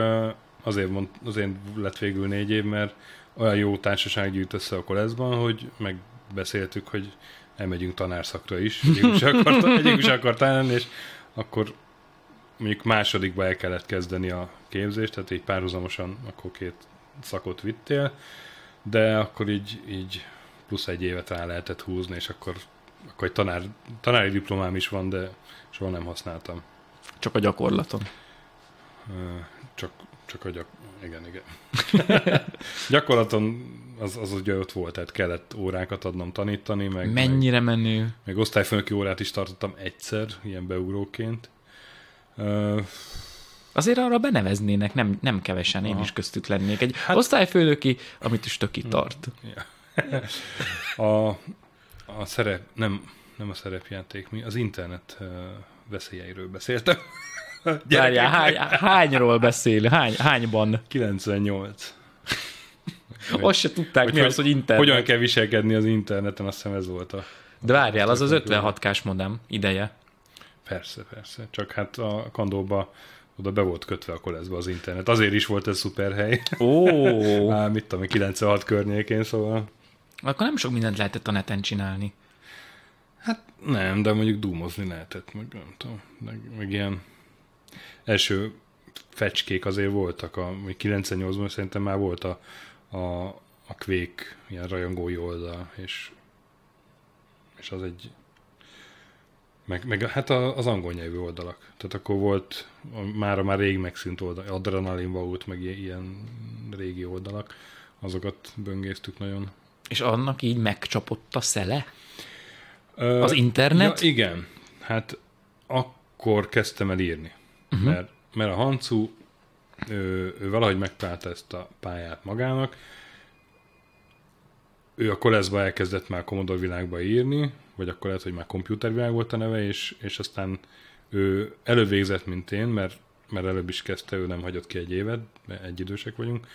azért, mond, azért lett végül négy év, mert olyan jó társaság gyűjt össze a koleszban, hogy megbeszéltük, hogy elmegyünk tanárszakra is. Egyik is akart, (laughs) egyik is akart elmenni, és akkor mondjuk másodikba el kellett kezdeni a képzést, tehát így párhuzamosan akkor két szakot vittél, de akkor így, így plusz egy évet rá lehetett húzni, és akkor, akkor egy tanár, tanári diplomám is van, de soha nem használtam. Csak a gyakorlaton. Csak, csak a gyak... Igen, igen. (laughs) Gyakorlaton az, az ugye ott volt, tehát kellett órákat adnom tanítani, meg... Mennyire meg, menő. Meg osztályfőnöki órát is tartottam egyszer, ilyen beugróként. Uh, Azért arra beneveznének, nem, nem kevesen, én Aha. is köztük lennék. Egy hát, osztályfőnöki, amit is töki tart. Ja. a, a szerep, nem, nem a szerepjáték, mi az internet veszélyeiről beszéltem. (laughs) Várjál, hány, hányról beszél? Hány, hányban? 98. (laughs) Azt se tudták, hogy mi az, hogy internet. Hogyan kell viselkedni az interneten, azt hiszem ez volt a... De várjál, az az 56K-s modem ideje. Persze, persze. Csak hát a kandóba oda be volt kötve a koleszbe az internet. Azért is volt ez szuper hely. Ó! Oh. (laughs) Á, mit tudom, 96 környékén, szóval... Akkor nem sok mindent lehetett a neten csinálni. Hát nem, de mondjuk dúmozni lehetett, meg nem tudom, meg, meg ilyen első fecskék azért voltak, a 98-ban szerintem már volt a, a, a Quake ilyen rajongói oldal, és, és az egy meg, meg hát az angol nyelvű oldalak. Tehát akkor volt, már már rég megszűnt oldal, Adrenalin Vault, meg ilyen régi oldalak, azokat böngésztük nagyon. És annak így megcsapott a szele? Ö, az internet? Ja, igen. Hát akkor kezdtem el írni. Uh-huh. Mert, mert a Hancu ő, ő valahogy megtalálta ezt a pályát magának. Ő a koleszba elkezdett már Commodore világba írni, vagy akkor lehet, hogy már komputervilág volt a neve, és, és aztán ő előbb végzett, mint én, mert, mert előbb is kezdte, ő nem hagyott ki egy évet, mert egy idősek vagyunk,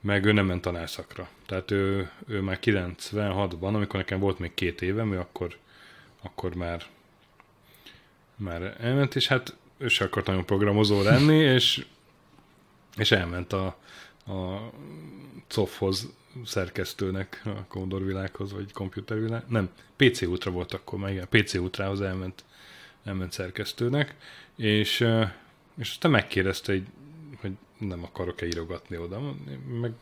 meg ő nem ment tanárszakra. Tehát ő, ő már 96-ban, amikor nekem volt még két évem, ő akkor, akkor már, már elment, és hát ő se akart nagyon programozó lenni, (laughs) és, és elment a, a COF-hoz szerkesztőnek a Commodore világhoz, vagy komputervilág. Nem, PC útra volt akkor, meg igen, PC útrához elment, elment szerkesztőnek, és, és aztán megkérdezte, hogy, hogy nem akarok-e írogatni oda. Meg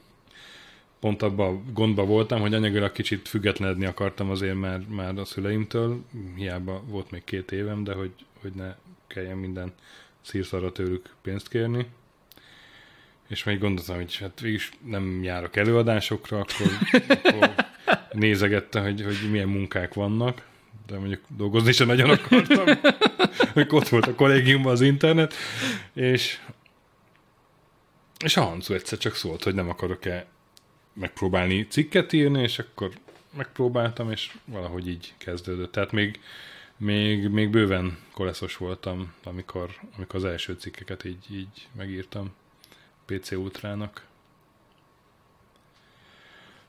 pont abban a gondban voltam, hogy anyagilag kicsit függetlenedni akartam azért már, már a szüleimtől, hiába volt még két évem, de hogy, hogy ne kelljen minden szírszarra tőlük pénzt kérni. És még gondoltam, hogy hát végig nem járok előadásokra, akkor, akkor nézegette, hogy, hogy milyen munkák vannak, de mondjuk dolgozni sem nagyon akartam, hogy ott volt a kollégiumban az internet, és és a Hancu egyszer csak szólt, hogy nem akarok-e megpróbálni cikket írni, és akkor megpróbáltam, és valahogy így kezdődött. Tehát még, még, még bőven koleszos voltam, amikor, amikor az első cikkeket így, így megírtam. PC Ultrának.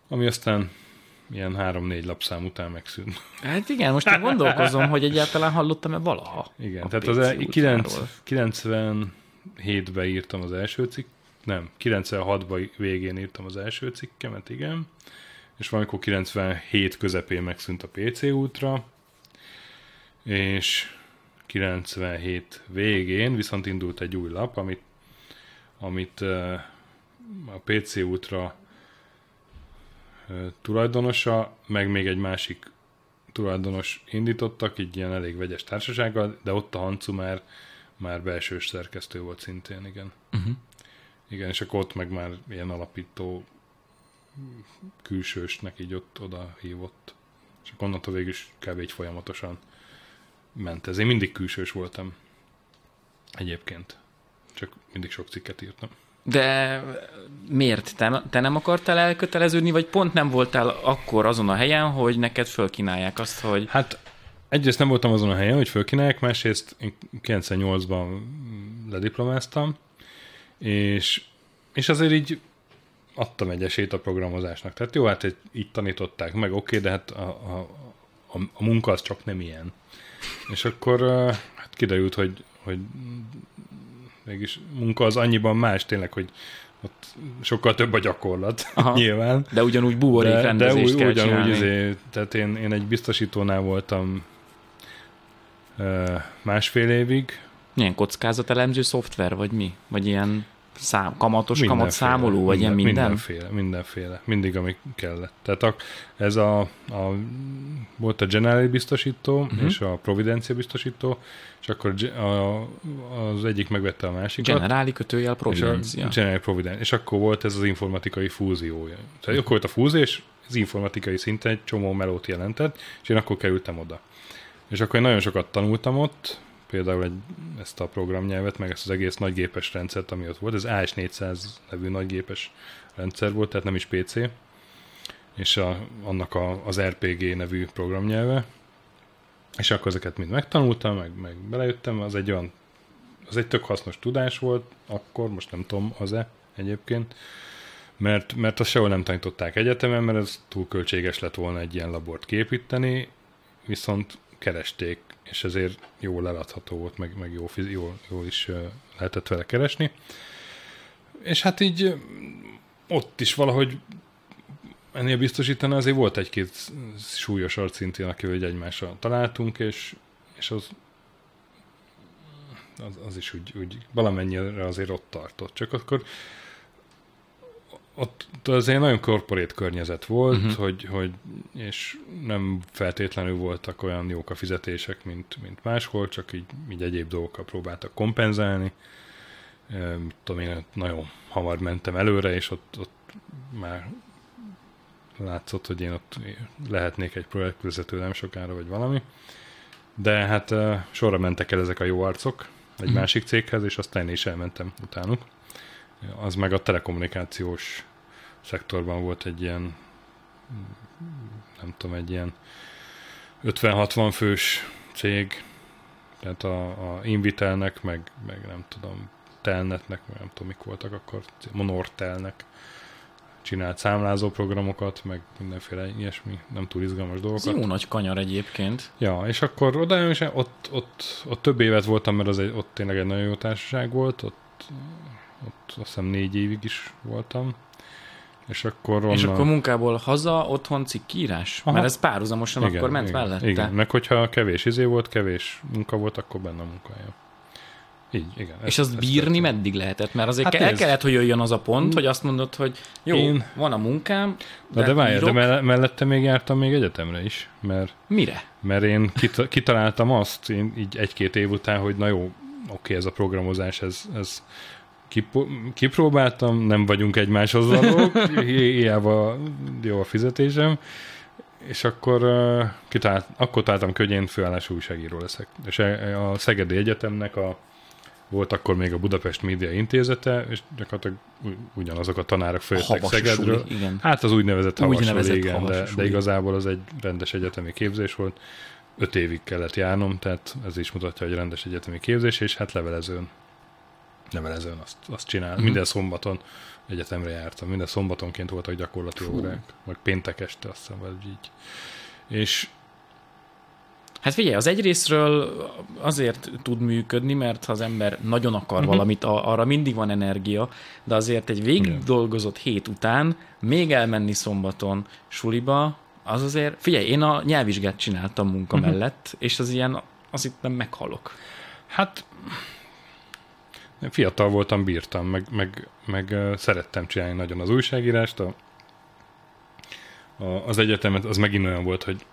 Ami aztán ilyen három-négy lapszám után megszűnt. Hát igen, most én gondolkozom, hogy egyáltalán hallottam-e valaha. Igen, tehát az 97-ben írtam az első cikk, nem, 96-ban végén írtam az első cikkemet, igen, és valamikor 97 közepén megszűnt a PC Ultra, és 97 végén viszont indult egy új lap, amit amit a PC útra tulajdonosa, meg még egy másik tulajdonos indítottak, így ilyen elég vegyes társasággal, de ott a Hancu már, már belsős szerkesztő volt szintén, igen. Uh-huh. Igen, és akkor ott meg már ilyen alapító külsősnek így ott oda hívott. És akkor onnantól végül is kb. így folyamatosan ment ez. Én mindig külsős voltam egyébként csak mindig sok cikket írtam. De miért? Te, te nem akartál elköteleződni, vagy pont nem voltál akkor azon a helyen, hogy neked fölkínálják azt, hogy... Hát egyrészt nem voltam azon a helyen, hogy fölkínálják, másrészt én 98-ban lediplomáztam, és, és azért így adtam egy esélyt a programozásnak. Tehát jó, hát így tanították meg, oké, okay, de hát a, a, a, a munka az csak nem ilyen. És akkor hát kiderült, hogy, hogy mégis munka az annyiban más tényleg, hogy, ott sokkal több a gyakorlat, (laughs) Aha. nyilván. De ugyanúgy buborék de, de úgy, kell ugyanúgy izé, tehát én, én egy biztosítónál voltam másfél évig. Milyen kockázatelemző szoftver, vagy mi? Vagy ilyen szám, kamatos kamat számoló, vagy ilyen minden? Mindenféle, mindenféle. Mindig, ami kellett. Tehát a, ez a, a, volt a Generali biztosító, uh-huh. és a Providencia biztosító, és akkor a, az egyik megvette a másikat. Generali kötőjel Providencia. És a Generali Providencia. És akkor volt ez az informatikai fúziója. Tehát uh-huh. akkor volt a fúzió, és az informatikai szinten egy csomó melót jelentett, és én akkor kerültem oda. És akkor én nagyon sokat tanultam ott, például egy, ezt a programnyelvet, meg ezt az egész nagygépes rendszert, ami ott volt. Ez AS400 nevű nagygépes rendszer volt, tehát nem is PC, és a, annak a, az RPG nevű programnyelve. És akkor ezeket mind megtanultam, meg, meg belejöttem, az egy olyan, az egy tök hasznos tudás volt, akkor, most nem tudom, az-e egyébként, mert, mert azt sehol nem tanították egyetemen, mert ez túl költséges lett volna egy ilyen labort képíteni, viszont keresték, és ezért jól leladható volt, meg, meg jó, jól, jól is lehetett vele keresni. És hát így ott is valahogy ennél biztosítani azért volt egy-két súlyos arcintén, akivel egymásra találtunk, és, és az, az, az is úgy, úgy valamennyire azért ott tartott. Csak akkor ott azért nagyon korporét környezet volt, uh-huh. hogy, hogy, és nem feltétlenül voltak olyan jók a fizetések, mint, mint máshol, csak így, így egyéb dolgokkal próbáltak kompenzálni. E, tudom én, nagyon hamar mentem előre, és ott, ott már látszott, hogy én ott lehetnék egy projektvezető nem sokára, vagy valami. De hát sorra mentek el ezek a jó arcok egy uh-huh. másik céghez, és aztán én is elmentem utánuk az meg a telekommunikációs szektorban volt egy ilyen nem tudom, egy ilyen 50-60 fős cég, tehát a, a Invitelnek, meg, meg nem tudom, Telnetnek, meg nem tudom, mik voltak akkor, Monortelnek csinált számlázó programokat, meg mindenféle ilyesmi, nem túl izgalmas dolgokat. Ez jó nagy kanyar egyébként. Ja, és akkor oda és ott, ott, ott, több évet voltam, mert az egy, ott tényleg egy nagyon jó társaság volt, ott ott azt hiszem négy évig is voltam. És akkor, onnan... és akkor munkából haza, otthon cikkírás? Aha. Mert ez párhuzamosan igen, akkor ment igen, mellette. Igen, meg hogyha kevés izé volt, kevés munka volt, akkor benne a munkája. Így, igen. És azt bírni történt. meddig lehetett? Mert azért hát el ez... kellett, hogy jöjjön az a pont, hogy azt mondod, hogy jó, Én... van a munkám, de, de várj, de mellette még jártam még egyetemre is. Mert, Mire? Mert én kit- kitaláltam azt, én így egy-két év után, hogy na jó, oké, ez a programozás, ez, ez kipróbáltam, nem vagyunk egymáshoz valók, (laughs) hiába jó a fizetésem, és akkor, uh, kitalált, akkor találtam én főállású újságíró leszek. És a Szegedi Egyetemnek a, volt akkor még a Budapest Média Intézete, és gyakorlatilag ugyanazok a tanárok följöttek Szegedről. Suli, igen. Hát az úgynevezett havas igen, de, de igazából az egy rendes egyetemi képzés volt. Öt évig kellett járnom, tehát ez is mutatja, hogy rendes egyetemi képzés, és hát levelezőn nevelezőn azt, azt csinál. Mm-hmm. Minden szombaton egyetemre jártam, minden szombatonként voltak gyakorlati Fú. órák, vagy péntek este azt hiszem, vagy így. És Hát figyelj, az egyrésztről azért tud működni, mert ha az ember nagyon akar uh-huh. valamit, arra mindig van energia, de azért egy végig dolgozott hét után még elmenni szombaton suliba, az azért, figyelj, én a nyelvvizsgát csináltam munka uh-huh. mellett, és az ilyen, az itt nem meghalok. Hát fiatal voltam, bírtam, meg, meg, meg szerettem csinálni nagyon az újságírást. A, a, az egyetemet az megint olyan volt, hogy,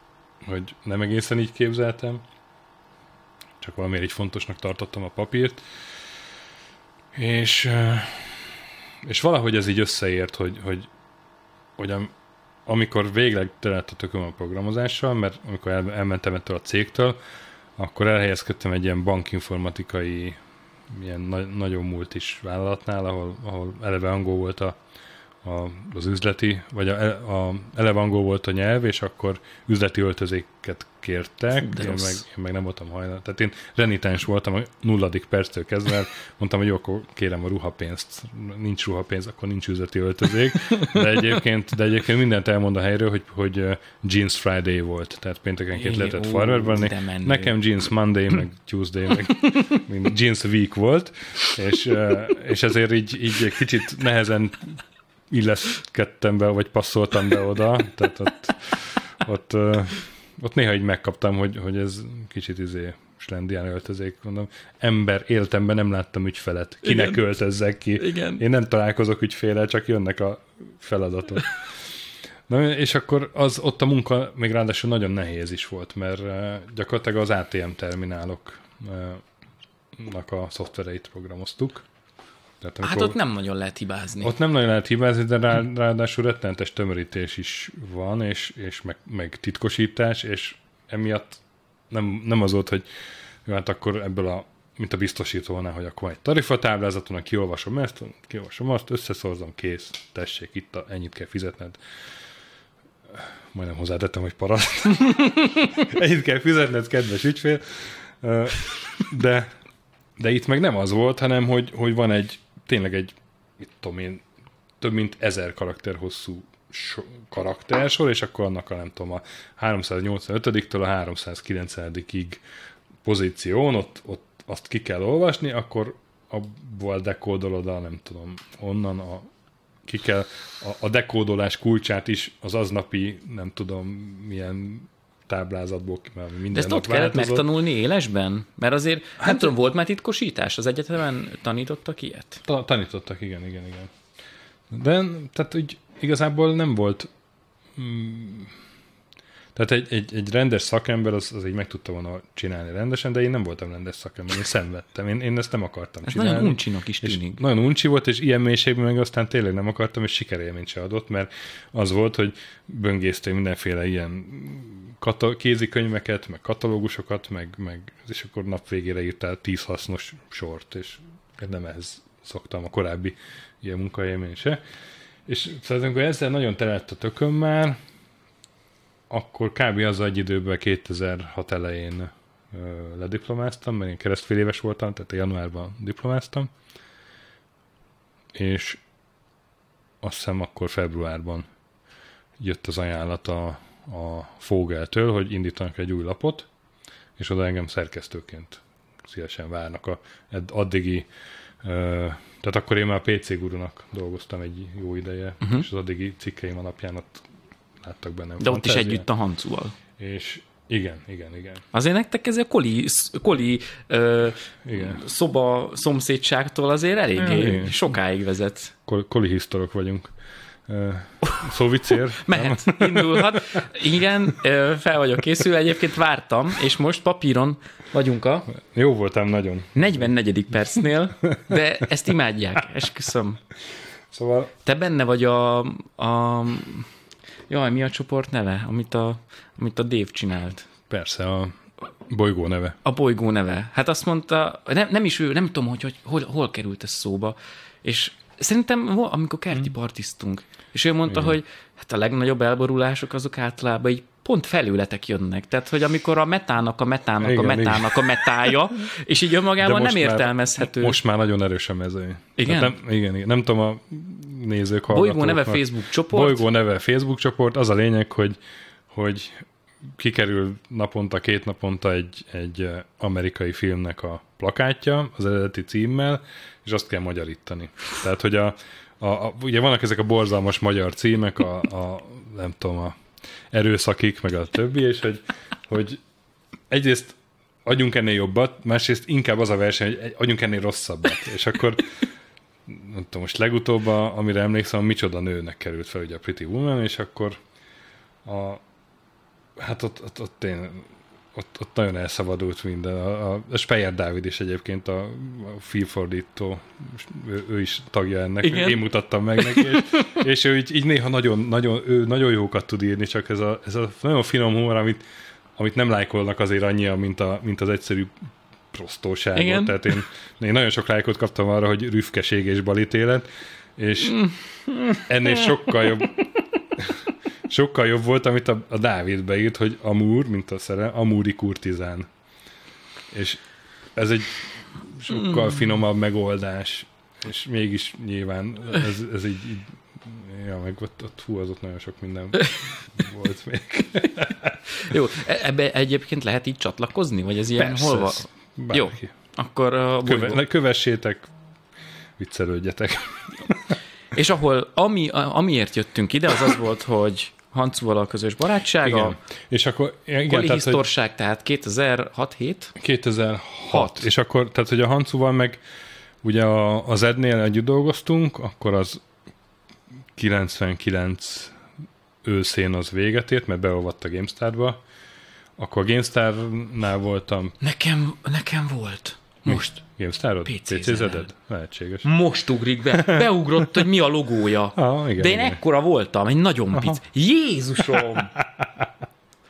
hogy nem egészen így képzeltem, csak valamiért így fontosnak tartottam a papírt. És, és valahogy ez így összeért, hogy, hogy, hogy am, amikor végleg telett a tököm a programozással, mert amikor el, elmentem ettől a cégtől, akkor elhelyezkedtem egy ilyen bankinformatikai ilyen na- nagyon múlt is vállalatnál, ahol, ahol eleve angol volt a, a, az üzleti, vagy a, a eleve angol volt a nyelv, és akkor üzleti öltözéket kértek, de én, rossz. meg, én meg nem voltam hajlandó. Tehát én renitens voltam a nulladik perctől kezdve, mondtam, hogy jó, akkor kérem a ruhapénzt. Nincs ruhapénz, akkor nincs üzleti öltözék. De egyébként, de egyébként mindent elmond a helyről, hogy, hogy Jeans Friday volt, tehát péntekenként lehetett farmerbenni. Nekem Jeans Monday, meg Tuesday, meg Jeans Week volt, és, és ezért így, így egy kicsit nehezen illeszkedtem be, vagy passzoltam be oda, tehát ott, ott, ott néha így megkaptam, hogy, hogy ez kicsit izé slendián öltözék, mondom, ember életemben nem láttam ügyfelet, kinek Igen. öltözzek ki. Igen. Én nem találkozok ügyfélel, csak jönnek a feladatok. Na, és akkor az, ott a munka még ráadásul nagyon nehéz is volt, mert gyakorlatilag az ATM terminálok uh, nak a szoftvereit programoztuk. Tehát Hát ott nem nagyon lehet hibázni. ott nem nagyon lehet hibázni, de rá, ráadásul rettenetes tömörítés is van, és, és meg, meg titkosítás, és emiatt nem, nem az volt, hogy jó, hát akkor ebből a mint a biztosítónál, hogy akkor egy tarifatáblázaton, kiolvasom ezt, kiolvasom azt, összeszorzom, kész, tessék, itt a, ennyit kell fizetned. Majdnem hozzátettem, hogy paraszt. (laughs) ennyit kell fizetned, kedves ügyfél. De, de itt meg nem az volt, hanem hogy, hogy van egy, tényleg egy, mit tudom én, több mint ezer karakter hosszú so, karaktersor, és akkor annak a nem tudom, a 385-től a 390-ig pozíción, ott, ott azt ki kell olvasni, akkor abból dekódolod a, nem tudom, onnan a ki kell a, a dekódolás kulcsát is az aznapi, nem tudom, milyen táblázatból, mert minden De ezt ott kellett változott. megtanulni élesben? Mert azért, hát, nem tudom, volt már titkosítás? Az egyetemen tanítottak ilyet? Ta- tanítottak, igen, igen, igen. De tehát úgy igazából nem volt mm, tehát egy, egy, egy rendes szakember az, az így meg tudta volna csinálni rendesen, de én nem voltam rendes szakember, én szenvedtem, én, én ezt nem akartam Ez csinálni. nagyon uncsinak is tűnik. nagyon uncsi volt, és ilyen mélységben meg aztán tényleg nem akartam, és sikerélményt se adott, mert az volt, hogy böngésztél mindenféle ilyen kata- kézikönyveket, meg katalógusokat, meg, meg, és akkor nap végére írtál tíz hasznos sort, és nem ehhez szoktam a korábbi ilyen munkaélmény se. És szóval amikor ezzel nagyon telett a tököm már, akkor kb. az egy időben 2006 elején ö, lediplomáztam, mert én keresztfél éves voltam, tehát januárban diplomáztam, és azt hiszem akkor februárban jött az ajánlat a, a Fogeltől, hogy indítanak egy új lapot, és oda engem szerkesztőként szívesen várnak a addigi tehát akkor én már a PC gurunak dolgoztam egy jó ideje, uh-huh. és az addigi cikkeim alapján ott láttak bennem De ott is együtt a Hancuval. És igen, igen, igen. Azért nektek ez a koli, koli ö, Igen. szoba szomszédságtól azért eléggé igen. sokáig vezet. Kol- kolihisztorok vagyunk. Ö, Szó viccér. (laughs) Mehet, indulhat. Igen, fel vagyok készülve, egyébként vártam, és most papíron vagyunk a Jó voltam nagyon. 44. percnél, de ezt imádják, esküszöm. Szóval Te benne vagy a, a jaj, mi a csoport neve, amit a, amit a Dave csinált? persze a bolygó neve. A bolygó neve. Hát azt mondta, nem, nem is ő, nem tudom, hogy, hogy hol, hol került ez szóba, és szerintem, amikor kerti partiztunk, és ő mondta, Igen. hogy hát a legnagyobb elborulások azok általában így pont felületek jönnek. Tehát, hogy amikor a metának, a metának, Igen, a metának a metája, (laughs) és így önmagában nem értelmezhető. Már, most már nagyon erős a mezőny. Igen? Tehát Nem, igen, igen. Nem tudom a nézők, Bolygó neve Facebook csoport. Bolygó neve Facebook csoport. Az a lényeg, hogy, hogy kikerül naponta, két naponta egy, egy eh, amerikai filmnek a plakátja az eredeti címmel, és azt kell magyarítani. Tehát, hogy a, a, a ugye vannak ezek a borzalmas magyar címek, a, a nem tudom, a erőszakik, meg a többi, és hogy, hogy egyrészt adjunk ennél jobbat, másrészt inkább az a verseny, hogy adjunk ennél rosszabbat. És akkor nem tudom, most legutóbb, a, amire emlékszem, Micsoda nőnek került fel ugye a Pretty Woman, és akkor a, hát ott, ott, ott én ott, ott nagyon elszabadult minden. A, a, a Speyer Dávid is egyébként a, a filmfordító, ő, ő, is tagja ennek, Igen. én mutattam meg neki, és, (laughs) és ő így, így néha nagyon, nagyon, ő nagyon jókat tud írni, csak ez a, ez a nagyon finom humor, amit, amit nem lájkolnak azért annyira, mint, a, mint az egyszerű prostóságot. Igen. Tehát én, én nagyon sok lájkot kaptam arra, hogy rüfkeség és balítélet, És ennél sokkal jobb sokkal jobb volt, amit a, a Dávid beírt, hogy Amúr, mint a szere, Amúri kurtizán. És ez egy sokkal finomabb megoldás, és mégis nyilván ez, ez így, így ja, meg ott, ott hú, az ott nagyon sok minden volt még. Jó, e- ebbe egyébként lehet így csatlakozni? Vagy ez ilyen Persze, hol bárki. Jó, akkor a Köve, ne, kövessétek, viccelődjetek. És ahol, ami, amiért jöttünk ide, az az volt, hogy Hancuval a közös barátsága, Igen. És akkor, igen, tehát, hogy tehát 2006-7, 2006. Hat. És akkor, tehát, hogy a Hancuval meg ugye a, az Ednél együtt dolgoztunk, akkor az 99 őszén az véget ért, mert beolvadt a GameStar-ba. Akkor a GameStar-nál voltam. nekem, nekem volt. Most. GameStar-od? PC-zeded? Lehetséges. Most ugrik be. Beugrott, hogy mi a logója. (laughs) Ah, igen, De én igen. ekkora voltam, egy nagyon pic. Jézusom!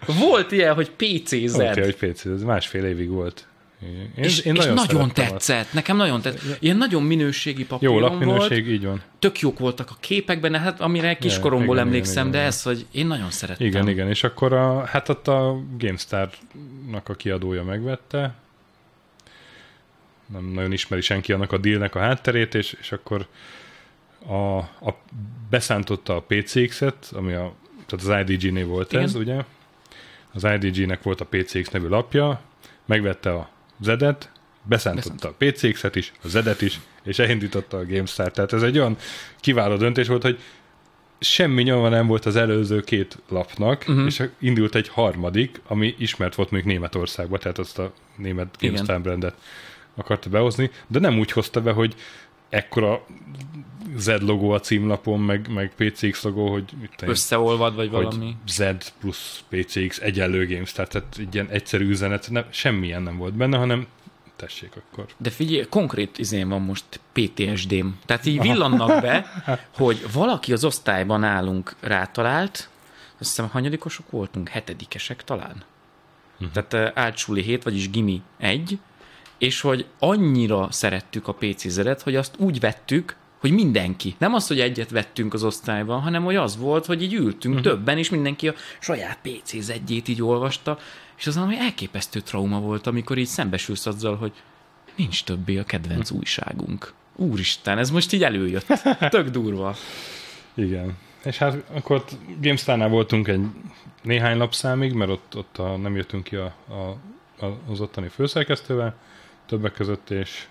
Volt ilyen, hogy PC-zed. Oké, hogy PC, ez másfél évig volt. Én, és, és nagyon, nagyon szerettem azt. tetszett, nekem nagyon tetszett. Ilyen nagyon minőségi Jó papíron volt. lapminőség, így van. Tök jók voltak a képek benne, hát amire kiskoromból igen, emlékszem, igen, de igen. ez, hogy én nagyon szerettem. Igen, igen, és akkor a, hát ott a GameStar-nak a kiadója megvette, nem nagyon ismeri senki annak a dealnek a hátterét, és, és akkor a, a, beszántotta a PCX-et, ami a, tehát az IDG-nél volt Igen. ez, ugye? Az IDG-nek volt a PCX nevű lapja, megvette a Zedet, beszántotta a PCX-et is, a Zedet is, és elindította a GameStar. Tehát ez egy olyan kiváló döntés volt, hogy semmi nyoma nem volt az előző két lapnak, uh-huh. és indult egy harmadik, ami ismert volt még Németországban, tehát azt a német. GameStar brandet akarta behozni, de nem úgy hozta be, hogy ekkora Z logó a címlapon, meg, meg PCX logó, hogy mit én, Összeolvad, vagy valami. Z plusz PCX egyenlő GameStar, tehát egy ilyen egyszerű üzenet, nem, semmilyen nem volt benne, hanem tessék akkor. De figyelj, konkrét izén van most PTSD-m. Tehát így villannak be, (laughs) hogy valaki az osztályban nálunk rátalált, azt hiszem hanyadikosok voltunk, hetedikesek talán. Mhm. Tehát uh, áltsúli 7, vagyis gimi 1, és hogy annyira szerettük a PC zeret, hogy azt úgy vettük, hogy mindenki. Nem az, hogy egyet vettünk az osztályban, hanem hogy az volt, hogy így ültünk uh-huh. többen, és mindenki a saját PC zedjét így olvasta, és az valami elképesztő trauma volt, amikor így szembesülsz azzal, hogy nincs többé a kedvenc újságunk. Úristen, ez most így előjött. Tök durva. (laughs) Igen. És hát akkor GameStar-nál voltunk egy néhány lapszámig, mert ott, ott a, nem jöttünk ki a, a, a, az ottani főszerkesztővel, többek között, és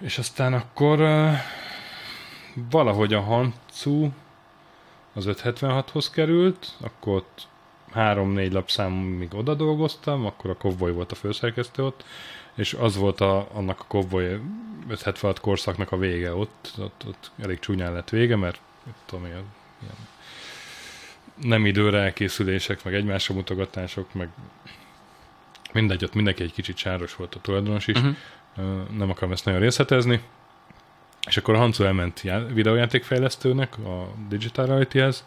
és aztán akkor uh, valahogy a Hancu az 576-hoz került, akkor ott három-négy lapszámig oda dolgoztam, akkor a Kovboy volt a főszerkesztő ott, és az volt a, annak a Kovboy 576 korszaknak a vége. Ott, ott, ott elég csúnyán lett vége, mert tudom én, ilyen nem időre elkészülések, meg egymásra mutogatások, meg mindegy, ott mindenki egy kicsit sáros volt a tulajdonos is, uh-huh. nem akarom ezt nagyon részletezni, és akkor a Hancu elment já- videójátékfejlesztőnek a Digital Reality-hez,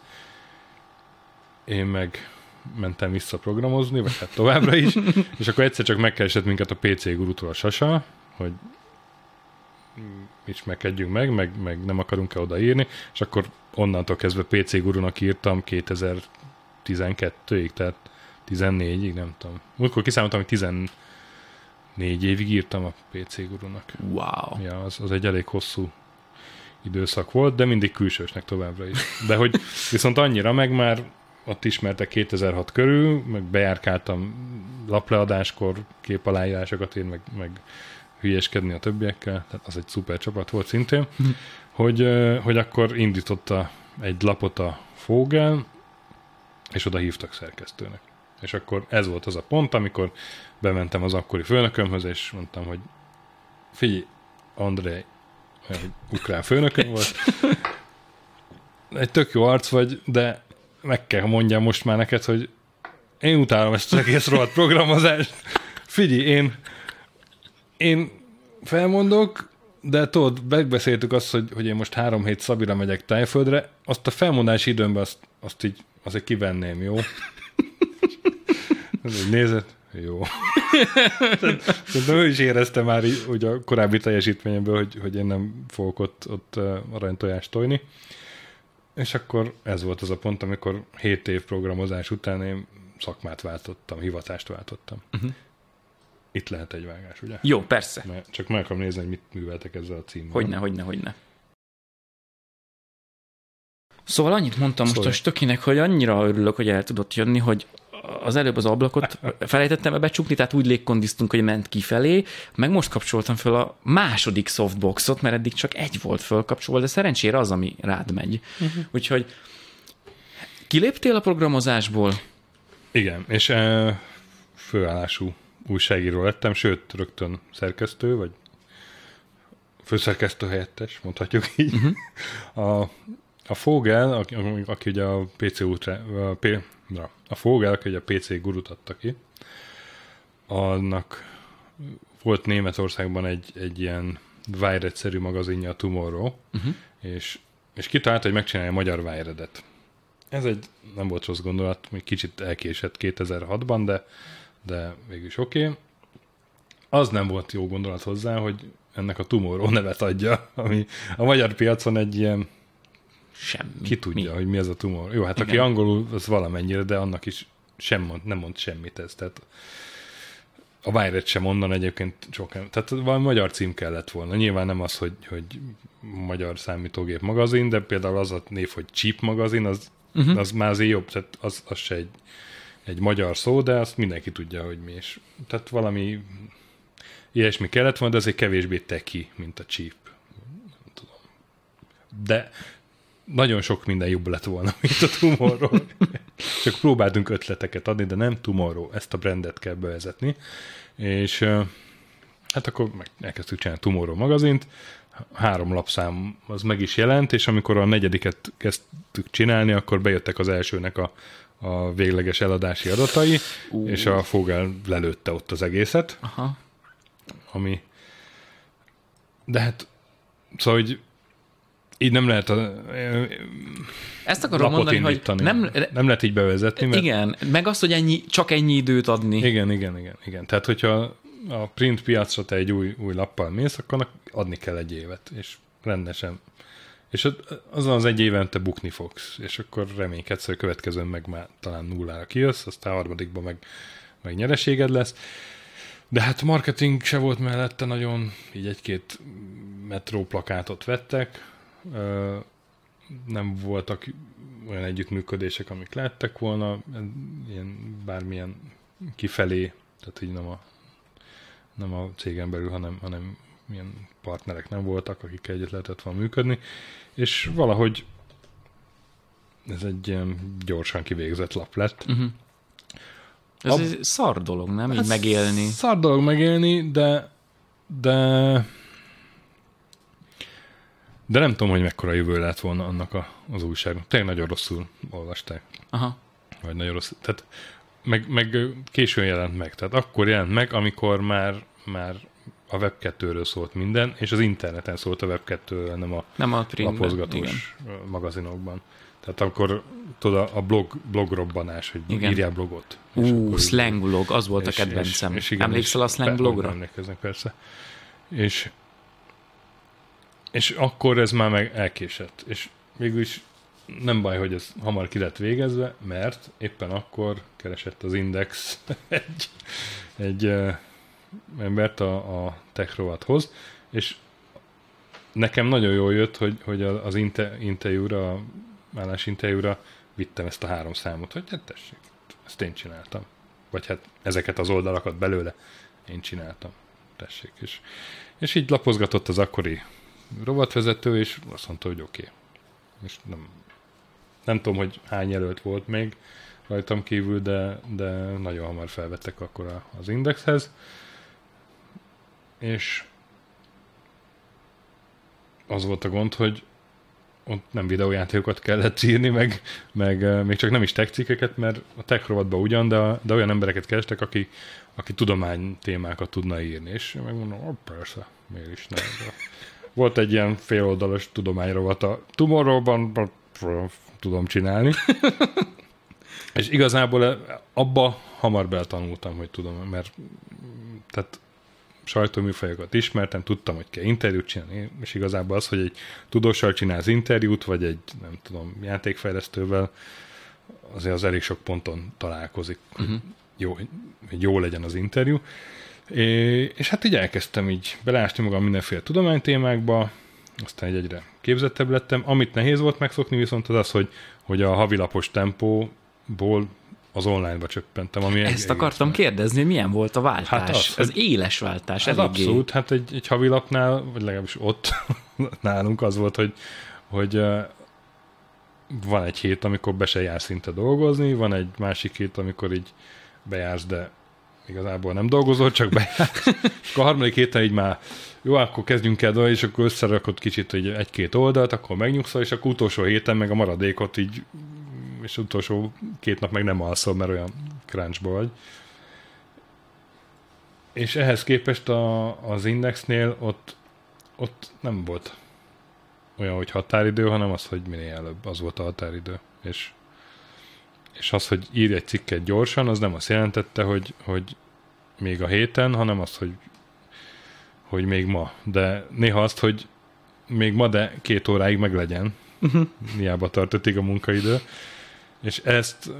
én meg mentem vissza programozni, vagy hát továbbra is, (laughs) és akkor egyszer csak megkeresett minket a PC gurutól a Sasa, hogy ismerkedjünk meg, meg, meg nem akarunk-e odaírni, és akkor onnantól kezdve PC gurunak írtam 2012-ig, tehát 14-ig, nem tudom. Múltkor kiszámoltam, hogy 14 évig írtam a PC gurunak. Wow. Ja, az, az egy elég hosszú időszak volt, de mindig külsősnek továbbra is. De hogy (laughs) viszont annyira meg már ott ismertek 2006 körül, meg bejárkáltam lapleadáskor képaláírásokat én, meg, meg hülyeskedni a többiekkel, tehát az egy szuper csapat volt szintén, hogy, ö, hogy akkor indította egy lapot a Fogel, és oda hívtak szerkesztőnek. És akkor ez volt az a pont, amikor bementem az akkori főnökömhöz, és mondtam, hogy figyelj, André, hogy ukrán főnököm volt, egy tök jó arc vagy, de meg kell mondjam most már neked, hogy én utálom ezt az egész rohadt programozást. Figyelj, én, én felmondok, de tudod, megbeszéltük azt, hogy, hogy én most három hét Szabira megyek Tájföldre, azt a felmondási időmben azt, azt így azért kivenném, jó? Nézett, jó. Szerintem ő is érezte már így, hogy a korábbi teljesítményemből, hogy, hogy én nem fogok ott, ott aranytojást tojni. És akkor ez volt az a pont, amikor 7 év programozás után én szakmát váltottam, hivatást váltottam. Uh-huh. Itt lehet egy vágás, ugye? Jó, persze. Mert csak meg akarom nézni, hogy mit műveltek ezzel a címmel. Hogyne, hogyne, hogyne. Szóval annyit mondtam szóval. most a stökinek, hogy annyira örülök, hogy el tudott jönni, hogy az előbb az ablakot felejtettem becsukni, tehát úgy légkondisztunk, hogy ment kifelé, meg most kapcsoltam fel a második softboxot, mert eddig csak egy volt fölkapcsolva, de szerencsére az, ami rád megy. Uh-huh. Úgyhogy kiléptél a programozásból? Igen, és e, főállású újságíró lettem, sőt, rögtön szerkesztő, vagy főszerkesztő helyettes, mondhatjuk így. Uh-huh. A, a Fogel, aki, aki ugye a PC Ultra, a, P, a Fogel, ugye a PC gurut adta ki, annak volt Németországban egy, egy ilyen Wired-szerű magazinja, a Tomorrow, uh-huh. és, és kitalálta, hogy megcsinálja a magyar Wired-et. Ez egy nem volt rossz gondolat, még kicsit elkésett 2006-ban, de, de végülis oké. Okay. Az nem volt jó gondolat hozzá, hogy ennek a Tomorrow nevet adja, ami a magyar piacon egy ilyen Semmi. Ki tudja, mi? hogy mi az a tumor. Jó, hát Igen. aki angolul, az valamennyire, de annak is sem mond, nem mond semmit ez. Tehát a Wired sem onnan egyébként sok, tehát valami magyar cím kellett volna. Nyilván nem az, hogy, hogy magyar számítógép magazin, de például az a név, hogy Cheap magazin, az, uh-huh. az már azért jobb, tehát az, az se egy, egy magyar szó, de azt mindenki tudja, hogy mi is. Tehát valami ilyesmi kellett volna, de egy kevésbé teki, mint a Cheap. Nem tudom. De nagyon sok minden jobb lett volna, (laughs) mint a Tomorrow. Csak próbáltunk ötleteket adni, de nem Tomorrow, ezt a brandet kell bevezetni. És hát akkor meg elkezdtük csinálni Tomorrow magazint, három lapszám az meg is jelent, és amikor a negyediket kezdtük csinálni, akkor bejöttek az elsőnek a, a végleges eladási adatai, uh. és a Fogel lelőtte ott az egészet. Aha. Ami... De hát, szóval, hogy így nem lehet a, ezt akarom mondani, indítani. hogy nem, nem lehet így bevezetni. Mert... Igen, meg azt, hogy ennyi, csak ennyi időt adni. Igen, igen, igen. igen. Tehát, hogyha a print piacra te egy új, új lappal mész, akkor adni kell egy évet, és rendesen. És azon az egy éven te bukni fogsz, és akkor reménykedsz, hogy a következőn meg már talán nullára kijössz, aztán a harmadikban meg, meg nyereséged lesz. De hát marketing se volt mellette nagyon, így egy-két metró plakátot vettek, nem voltak olyan együttműködések, amik lehettek volna, ilyen bármilyen kifelé, tehát így nem a, nem a cégen belül, hanem, hanem milyen partnerek nem voltak, akik egyet lehetett volna működni, és valahogy ez egy ilyen gyorsan kivégzett lap lett. Uh-huh. Ez a, egy szar dolog, nem? Hát így megélni. Szar dolog megélni, de de de nem tudom, hogy mekkora jövő lett volna annak a, az újságnak. Tényleg nagyon rosszul olvasták. Aha. Vagy nagyon rossz. Tehát meg, meg későn jelent meg. Tehát akkor jelent meg, amikor már, már a Web2-ről szólt minden, és az interneten szólt a Web2-ről, nem a, nem a lapozgatós igen. magazinokban. Tehát akkor tudod, a blog, blogrobbanás, hogy igen. írjál blogot. Ú, slang blog, az volt és, a kedvencem. És, és igen, Emlékszel a slang blogra? Emlékeznek persze. És és akkor ez már meg elkésett. És végülis nem baj, hogy ez hamar ki lett végezve, mert éppen akkor keresett az Index (laughs) egy, egy uh, embert a, a tech és nekem nagyon jól jött, hogy, hogy az inte, interjúra, állásinterjúra vittem ezt a három számot, hogy hát tessék, ezt én csináltam. Vagy hát ezeket az oldalakat belőle én csináltam. Tessék. És, és így lapozgatott az akkori rovatvezető, és azt mondta, hogy oké. Okay. És nem, nem tudom, hogy hány jelölt volt még rajtam kívül, de, de nagyon hamar felvettek akkor az indexhez. És az volt a gond, hogy ott nem videójátékokat kellett írni, meg, meg még csak nem is tech cikkeket, mert a tech rovatban ugyan, de, de olyan embereket kerestek, aki, aki tudomány témákat tudna írni, és megmondom, oh, persze, miért is nem. Volt egy ilyen féloldalas a Tomorrowban, tudom csinálni. (laughs) És igazából abba hamar beltanultam, hogy tudom, mert tehát sajtóműfajokat ismertem, tudtam, hogy kell interjút csinálni, és igazából az, hogy egy tudóssal csinálsz interjút, vagy egy, nem tudom, játékfejlesztővel, azért az elég sok ponton találkozik, uh-huh. jó, hogy jó legyen az interjú. És hát így elkezdtem így beleásni magam mindenféle tudománytémákba, aztán egy egyre képzettebb lettem. Amit nehéz volt megszokni viszont az az, hogy, hogy a havilapos tempóból az online-ba csöppentem. Ami Ezt egy, akartam egész kérdezni, milyen volt a váltás? Hát az, az éles váltás. Ez eléggé. abszolút, hát egy, egy havilapnál, vagy legalábbis ott (laughs) nálunk az volt, hogy, hogy van egy hét, amikor be se jársz szinte dolgozni, van egy másik hét, amikor így bejársz, de igazából nem dolgozol, csak bejársz. (laughs) akkor a harmadik héten így már jó, akkor kezdjünk el, és akkor összerakod kicsit hogy egy-két oldalt, akkor megnyugszol, és akkor utolsó héten meg a maradékot így, és utolsó két nap meg nem alszol, mert olyan crunchba vagy. És ehhez képest a, az Indexnél ott, ott nem volt olyan, hogy határidő, hanem az, hogy minél előbb az volt a határidő. És, és az, hogy írj egy cikket gyorsan, az nem azt jelentette, hogy, hogy még a héten, hanem az, hogy, hogy még ma. De néha azt, hogy még ma, de két óráig meg legyen. Uh-huh. Hiába tartotik a munkaidő. És ezt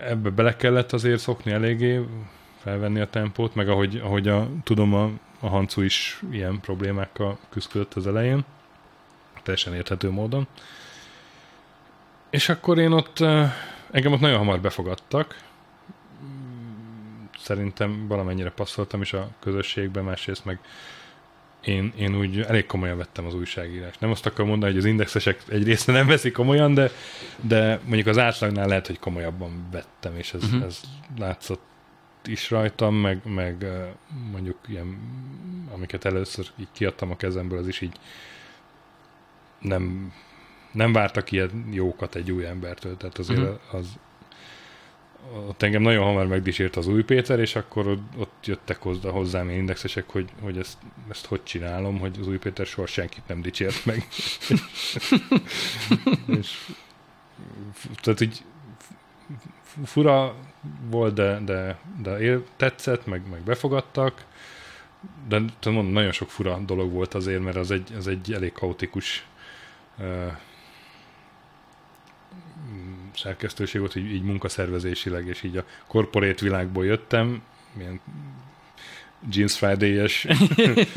ebbe bele kellett azért szokni eléggé, felvenni a tempót, meg ahogy, ahogy a, tudom, a, a Hancu is ilyen problémákkal küzdött az elején teljesen érthető módon. És akkor én ott, engem ott nagyon hamar befogadtak. Szerintem valamennyire passzoltam is a közösségbe, másrészt meg én, én úgy elég komolyan vettem az újságírást. Nem azt akarom mondani, hogy az indexesek egy része nem veszik komolyan, de, de mondjuk az átlagnál lehet, hogy komolyabban vettem, és ez, uh-huh. ez látszott is rajtam, meg, meg mondjuk ilyen, amiket először így kiadtam a kezemből, az is így nem, nem vártak ilyen jókat egy új embertől, tehát azért uh-huh. az ott engem nagyon hamar megdísért az új Péter, és akkor ott, ott jöttek hozzá, hozzám én indexesek, hogy, hogy ezt, ezt hogy csinálom, hogy az új Péter soha senkit nem dicsért meg. (laughs) és, tehát így fura volt, de, de, de él, tetszett, meg, meg befogadtak, de tudom, nagyon sok fura dolog volt azért, mert az egy, az egy elég kaotikus szerkesztőség volt, így, így munkaszervezésileg, és így a korporét világból jöttem, milyen Jeans Friday-es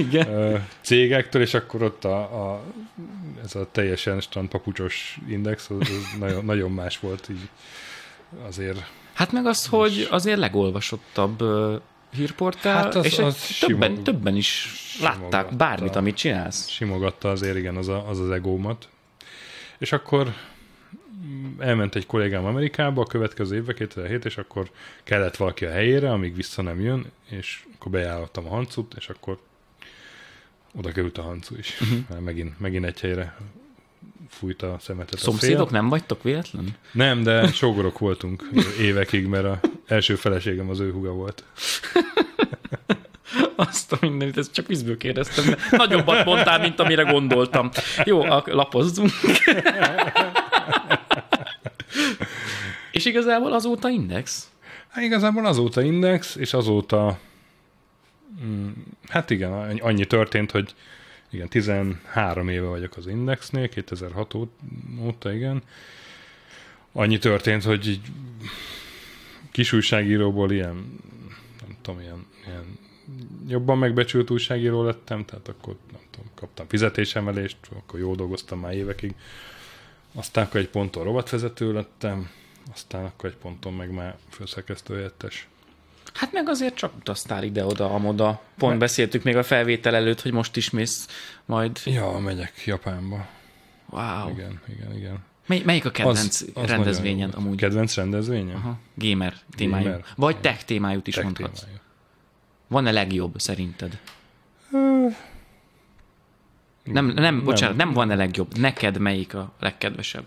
(laughs) cégektől, és akkor ott a, a, ez a teljesen strandpapucsos index, az, az nagyon, nagyon más volt így azért. Hát meg az, hogy azért legolvasottabb hírportál, hát az, és az többen, simog, többen is látták bármit, amit csinálsz. Simogatta azért, igen, az a, az, az egómat. És akkor elment egy kollégám Amerikába a következő évben, 2007, és akkor kellett valaki a helyére, amíg vissza nem jön, és akkor bejállottam a hancut, és akkor oda került a hancu is. Uh-huh. Megint, megint egy helyre fújta a szemetet. Szomszédok a nem vagytok véletlen? Nem, de sógorok voltunk évekig, mert a első feleségem az ő huga volt. (laughs) Azt a mindenit, ezt csak vízből kérdeztem, de nagyobbat mondtál, mint amire gondoltam. Jó, lapozzunk. (laughs) És igazából azóta index? Hát igazából azóta index, és azóta mm, hát igen, annyi történt, hogy igen, 13 éve vagyok az Indexnél, 2006 óta, igen. Annyi történt, hogy így kis újságíróból ilyen, nem tudom, ilyen, ilyen jobban megbecsült újságíró lettem, tehát akkor nem tudom, kaptam fizetésemelést, akkor jól dolgoztam már évekig. Aztán akkor egy ponton rovatvezető lettem, aztán akkor egy ponton meg már főszerkesztő helyettes. Hát meg azért csak utaztál ide-oda, amoda. Pont meg... beszéltük még a felvétel előtt, hogy most is mész majd. Ja, megyek Japánba. Wow. Igen, igen, igen. Mely, melyik a kedvenc az, az rendezvényen amúgy? Kedvenc rendezvényen? Aha. Gamer témájú. Gamer. Vagy tech témájút is tech mondhatsz. Témájú. Van-e legjobb szerinted? Uh, nem, nem, nem, bocsánat, nem van-e legjobb. Neked melyik a legkedvesebb?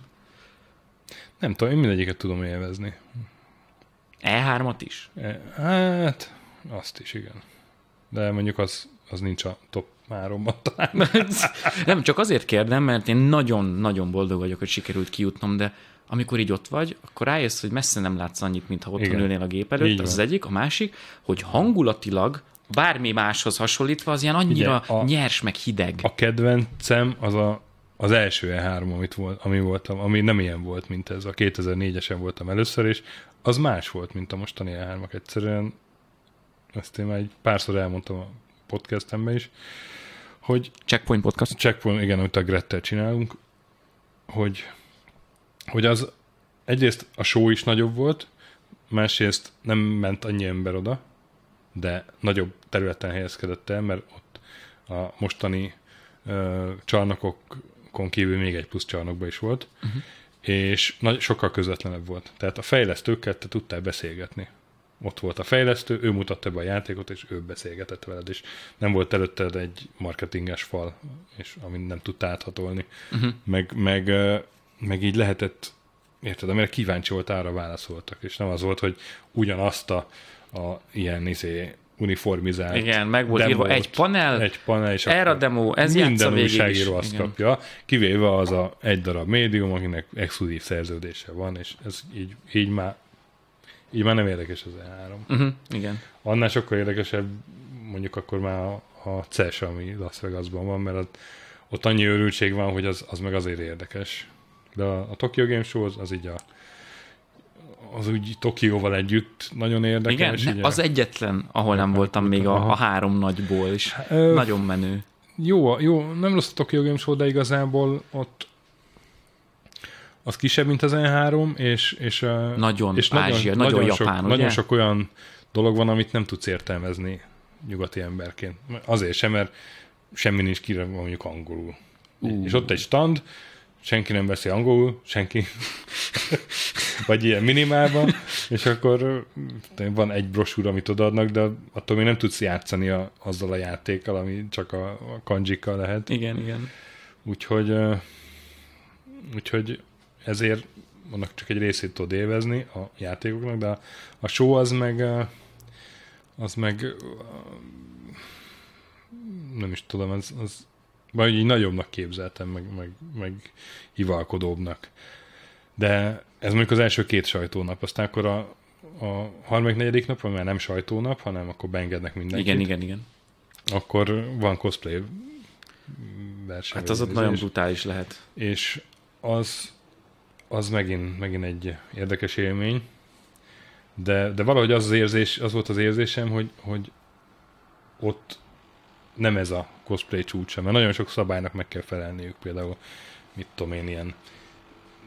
Nem tudom, én mindegyiket tudom élvezni. E3-at is? E, hát, azt is, igen. de mondjuk az, az nincs a top háromban talán. (laughs) Nem, csak azért kérdem, mert én nagyon-nagyon boldog vagyok, hogy sikerült kijutnom, de amikor így ott vagy, akkor rájössz, hogy messze nem látsz annyit, mintha otthon Igen. ülnél a gép előtt, Így az az egyik. A másik, hogy hangulatilag bármi máshoz hasonlítva, az ilyen annyira Ugye, a- nyers, meg hideg. A kedvencem az a, az első E3, amit volt, ami voltam, ami nem ilyen volt, mint ez. A 2004-esen voltam először, és az más volt, mint a mostani E3-ak. Egyszerűen ezt én már egy párszor elmondtam a podcastemben is, hogy Checkpoint podcast. checkpoint, igen, amit a Grettel csinálunk, hogy, hogy az egyrészt a show is nagyobb volt, másrészt nem ment annyi ember oda, de nagyobb területen helyezkedett el, mert ott a mostani ö, csarnokokon kívül még egy plusz csarnokba is volt, uh-huh. és nagy, sokkal közvetlenebb volt. Tehát a fejlesztőkkel te tudtál beszélgetni. Ott volt a fejlesztő, ő mutatta be a játékot, és ő beszélgetett veled, és nem volt előtted egy marketinges fal, és amit nem tudtál áthatolni. Uh-huh. Meg, meg, meg így lehetett, érted, amire kíváncsi volt, arra válaszoltak, és nem az volt, hogy ugyanazt a, a ilyen izé, uniformizált Igen, meg volt írva demót, egy panel, egy panel, és erre a demo, ez minden újságíró azt Igen. kapja, kivéve az a egy darab médium, akinek exkluzív szerződése van, és ez így, így már így már nem érdekes az E3. Uh-huh, igen. Annál sokkal érdekesebb mondjuk akkor már a, a CES, ami Las Vegasban van, mert ott, ott annyi őrültség van, hogy az, az meg azért érdekes. De a, a Tokyo Game Show az, az így a az úgy Tokióval együtt nagyon Igen, érdekes. így a- az egyetlen, ahol nem voltam még a, a három nagyból is. Ö, Nagyon menő. Jó, jó, nem rossz a Tokyo Game Show, de igazából ott az kisebb, mint az N3, és, és, Nagyon és Ázsia, nagyon sok, japán, ugye? nagyon sok olyan dolog van, amit nem tudsz értelmezni nyugati emberként. Azért sem, mert semmi nincs kire mondjuk angolul. Ú. És ott egy stand, senki nem beszél angolul, senki, (laughs) vagy ilyen minimálban, és akkor van egy brosúr, amit odaadnak, de attól még nem tudsz játszani a, azzal a játékkal, ami csak a, a kanjikkal lehet. Igen, igen. Úgyhogy, úgyhogy ezért annak csak egy részét tudod élvezni a játékoknak, de a, a show az meg az meg nem is tudom, az, az vagy így nagyobbnak képzeltem, meg, meg, meg hivalkodóbbnak. De ez mondjuk az első két sajtónap, aztán akkor a, a harmadik, negyedik nap, már nem sajtónap, hanem akkor beengednek mindenkit. Igen, igen, igen. Akkor van cosplay verseny. Hát az ott nagyon brutális lehet. És az, az megint, megint egy érdekes élmény, de, de valahogy az, az, érzés, az volt az érzésem, hogy, hogy ott nem ez a cosplay csúcsa, mert nagyon sok szabálynak meg kell felelniük, például mit tudom én, ilyen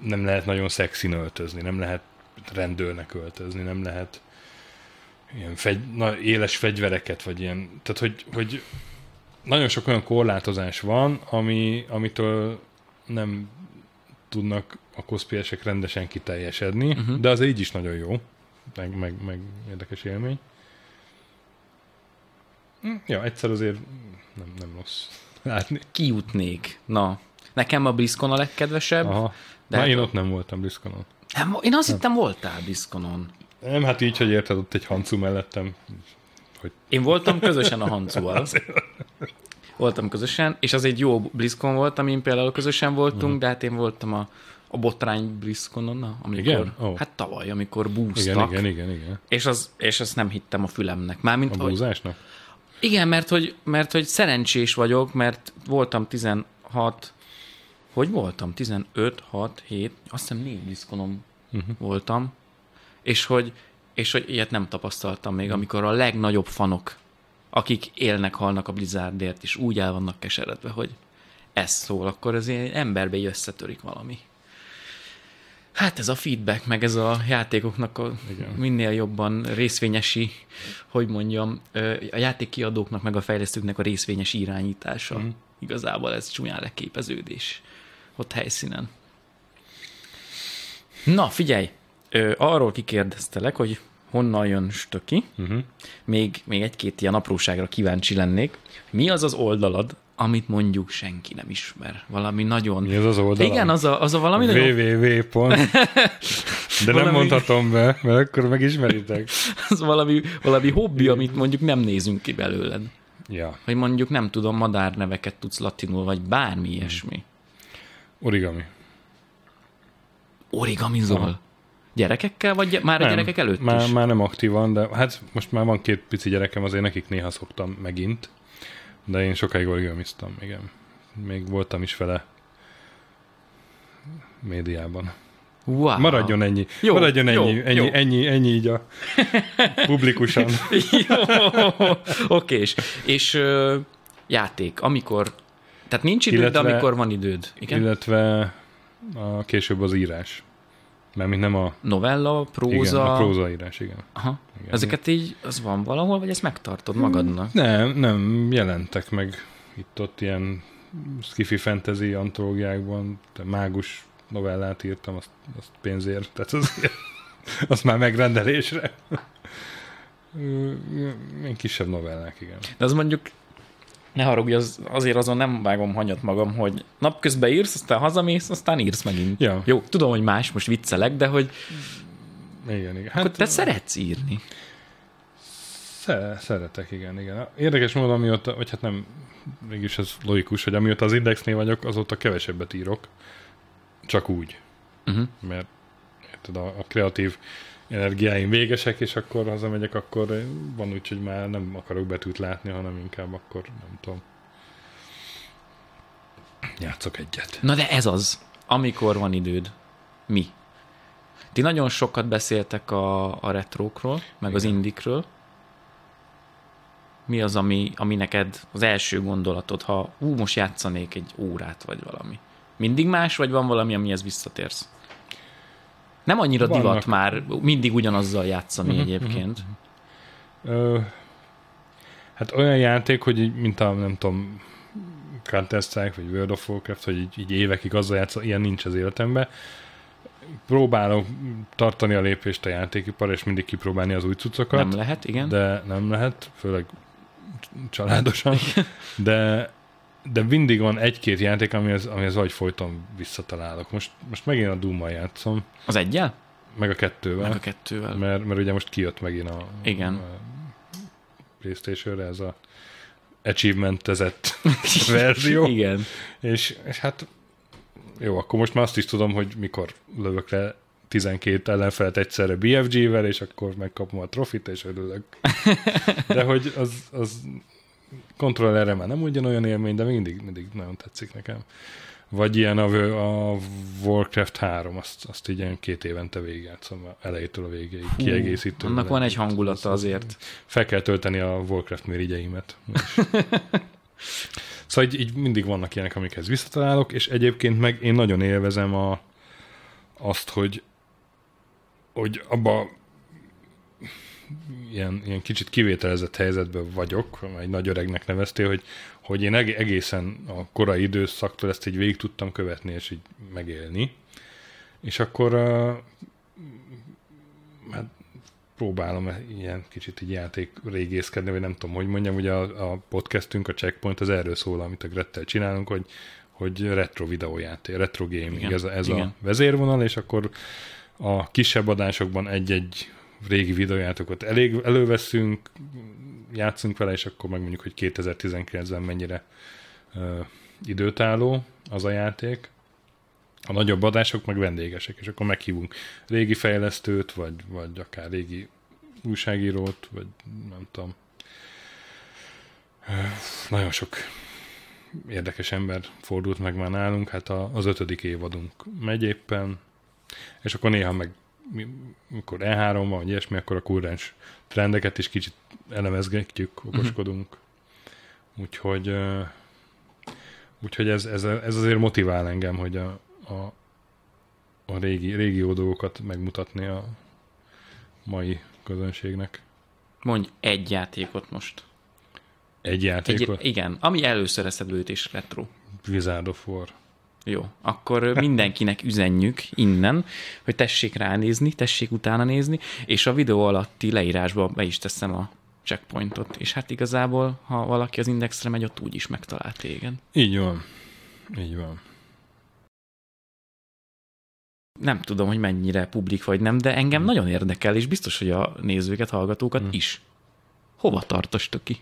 nem lehet nagyon szexin öltözni, nem lehet rendőrnek öltözni, nem lehet ilyen fegy, na, éles fegyvereket, vagy ilyen, tehát hogy, hogy nagyon sok olyan korlátozás van, ami, amitől nem tudnak a cosplayesek rendesen kiteljesedni, uh-huh. de az így is nagyon jó, meg, meg, meg érdekes élmény. Hm, Ja, egyszer azért nem, nem rossz látni. Kijutnék. Na, nekem a BlizzCon a legkedvesebb. Aha. De De hát Na, én ott nem voltam BlizzConon. Nem, én azt hittem voltál BlizzConon. Nem, hát így, hogy érted, ott egy hancu mellettem. Én voltam közösen a Hancuval. (laughs) Voltam közösen, és az egy jó BlizzCon volt, amin például közösen voltunk, de hát én voltam a, a botrány BlizzConon, na, amikor, Igen? Ó. hát tavaly, amikor búztak, Igen, igen, igen, igen. És, az, és azt nem hittem a fülemnek. Mármint, A hogy, búzásnak? Igen, mert hogy, mert hogy szerencsés vagyok, mert voltam 16, hogy voltam? 15, 6, 7, azt hiszem négy BlizzConon uh-huh. voltam, és hogy, és hogy ilyet nem tapasztaltam még, amikor a legnagyobb fanok, akik élnek, halnak a Blizzardért, és úgy el vannak keseredve, hogy ez szól, akkor az ilyen emberbe összetörik valami. Hát ez a feedback, meg ez a játékoknak a Igen. minél jobban részvényesi, hogy mondjam, a játékkiadóknak, meg a fejlesztőknek a részvényes irányítása. Mm. Igazából ez csúnyán leképeződés ott helyszínen. Na, figyelj! Arról kikérdeztelek, hogy honnan jön stöki. Uh-huh. Még, még egy-két ilyen apróságra kíváncsi lennék. Mi az az oldalad, amit mondjuk senki nem ismer? Valami nagyon... Mi az az oldalad? Igen, az a, az a valami nagyon... www. pont. De nem Valami- mondhatom be, mert akkor megismeritek. Az valami, valami hobbi, amit mondjuk nem nézünk ki belőled. Ja, Vagy mondjuk nem tudom, madárneveket tudsz latinul, vagy bármi ilyesmi. origami. Origamizol. Aha. Gyerekekkel, vagy gy- már a gyerekek előtt már, is? már nem aktívan, de hát most már van két pici gyerekem, azért nekik néha szoktam megint. De én sokáig origamiztam, igen. Még voltam is vele médiában. Wow. Maradjon ennyi. Jó, Maradjon jó, ennyi, ennyi, jó. ennyi, ennyi így a (laughs) publikusan. Jó, oké, és, és ö, játék, amikor, tehát nincs időd, Illetve- de amikor van időd. Igen? Illetve a később az írás. Mert mint nem a, Novella, próza. igen, a prózaírás, igen. Aha. Igen. Ezeket így, az van valahol, vagy ezt megtartod magadnak? Nem, nem, jelentek meg itt-ott ilyen skifi fantasy antológiákban, mágus novellát írtam, azt, azt pénzért, tehát az, (laughs) azt már megrendelésre. Ilyen kisebb novellák, igen. De az mondjuk, ne haragudj, az, azért azon nem vágom hanyat magam, hogy napközben írsz, aztán hazamész, aztán írsz megint. Ja. Jó, tudom, hogy más, most viccelek, de hogy Igen, igen. hát, te szeretsz írni. Sze- szeretek, igen, igen. Érdekes módon, amióta, vagy hát nem, mégis ez logikus, hogy amióta az Indexnél vagyok, azóta kevesebbet írok. Csak úgy. Uh-huh. Mert érted, a, a kreatív energiáim végesek, és akkor hazamegyek, akkor van úgy, hogy már nem akarok betűt látni, hanem inkább akkor, nem tudom, játszok egyet. Na de ez az, amikor van időd. Mi? Ti nagyon sokat beszéltek a, a retrókról, meg az indikről. Mi az, ami, ami neked az első gondolatod, ha ú, most játszanék egy órát, vagy valami? Mindig más, vagy van valami, amihez visszatérsz? Nem annyira Vannak. divat már mindig ugyanazzal játszani egyébként. Ö, hát olyan játék, hogy mint a, nem tudom, Counter-Strike, vagy World of Warcraft, hogy így, így évekig azzal játszol, ilyen nincs az életemben. Próbálok tartani a lépést a játékipar, és mindig kipróbálni az új cuccokat. Nem lehet, igen. De nem lehet, főleg családosan, de, de mindig van egy-két játék, amihez, amihez vagy folyton visszatalálok. Most, most megint a Doom-mal játszom, Az egyel? meg a kettővel, Meg a kettővel. mert, mert ugye most kijött megint a, Igen. a Playstation-re ez a achievementezett (laughs) verzió, Igen. és, és hát jó, akkor most már azt is tudom, hogy mikor lövök le 12 ellenfelet egyszerre BFG-vel, és akkor megkapom a trofit, és örülök. (laughs) De hogy az, az kontrollerre már nem ugyanolyan élmény, de mindig, mindig nagyon tetszik nekem. Vagy ilyen a, a Warcraft 3, azt, azt így ilyen két évente végigjátszom, elejétől a végéig, kiegészítő. Annak van egy hangulata azért. Fel kell tölteni a Warcraft mérigyeimet. (laughs) szóval így, így mindig vannak ilyenek, amikhez visszatalálok, és egyébként meg én nagyon élvezem a, azt, hogy hogy abba ilyen, ilyen kicsit kivételezett helyzetben vagyok, egy nagy öregnek neveztél, hogy, hogy én eg- egészen a korai időszaktól ezt így végig tudtam követni, és így megélni. És akkor hát próbálom ilyen kicsit így játék régészkedni, vagy nem tudom, hogy mondjam, ugye a, a podcastünk, a Checkpoint az erről szól, amit a Grettel csinálunk, hogy, hogy retro videójáték, retro gaming, Igen, ez, a, ez a igen. vezérvonal, és akkor a kisebb adásokban egy-egy régi videójátékot elég előveszünk, játszunk vele, és akkor megmondjuk, hogy 2019-ben mennyire ö, időtálló az a játék. A nagyobb adások meg vendégesek, és akkor meghívunk régi fejlesztőt, vagy, vagy akár régi újságírót, vagy nem tudom. Ö, Nagyon sok érdekes ember fordult meg már nálunk, hát a, az ötödik évadunk megy éppen, és akkor néha meg mikor E3 van, vagy ilyesmi, akkor a kurrens trendeket is kicsit elemezgetjük, okoskodunk. Úgyhogy, ö, úgyhogy ez, ez, ez azért motivál engem, hogy a, a, a régi, régi jó dolgokat megmutatni a mai közönségnek. Mondj egy játékot most. Egy Egy, játékot, egy... igen, ami először eszedbe jut és retro. Wizard of War. Jó, akkor mindenkinek üzenjük innen, hogy tessék ránézni, tessék utána nézni, és a videó alatti leírásba be is teszem a checkpointot. És hát igazából, ha valaki az indexre megy, ott úgy is megtalál téged. Így van. Így van. Nem tudom, hogy mennyire publik vagy nem, de engem hmm. nagyon érdekel, és biztos, hogy a nézőket, hallgatókat hmm. is. Hova tartostok ki?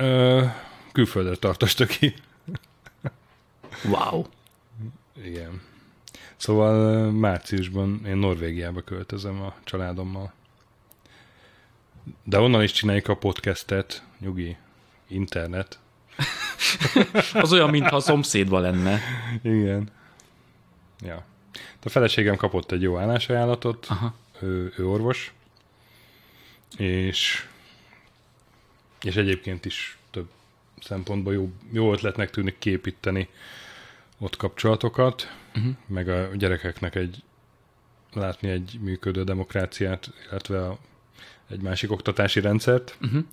Ö, külföldre tartostok ki. Wow. Igen. Szóval márciusban én Norvégiába költözöm a családommal. De onnan is csináljuk a podcastet, nyugi, internet. (laughs) Az olyan, mintha a szomszédban lenne. Igen. Ja. A feleségem kapott egy jó állásajánlatot, Aha. Ő, ő orvos, és és egyébként is több szempontból jó, jó ötletnek tűnik képíteni ott kapcsolatokat, uh-huh. meg a gyerekeknek egy látni egy működő demokráciát, illetve a, egy másik oktatási rendszert. Uh-huh.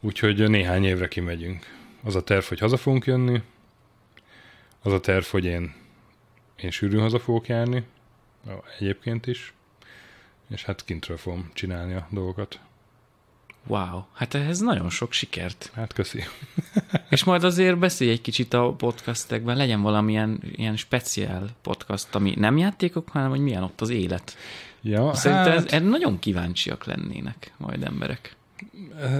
Úgyhogy néhány évre kimegyünk. Az a terv, hogy haza fogunk jönni, az a terv, hogy én, én sűrűn haza fogok járni, egyébként is, és hát kintről fogom csinálni a dolgokat. Wow, hát ez nagyon sok sikert. Hát köszi. (laughs) És majd azért beszélj egy kicsit a podcastekben, legyen valamilyen ilyen speciál podcast, ami nem játékok, hanem hogy milyen ott az élet. Ja, Szerintem hát... ez, ez nagyon kíváncsiak lennének majd emberek.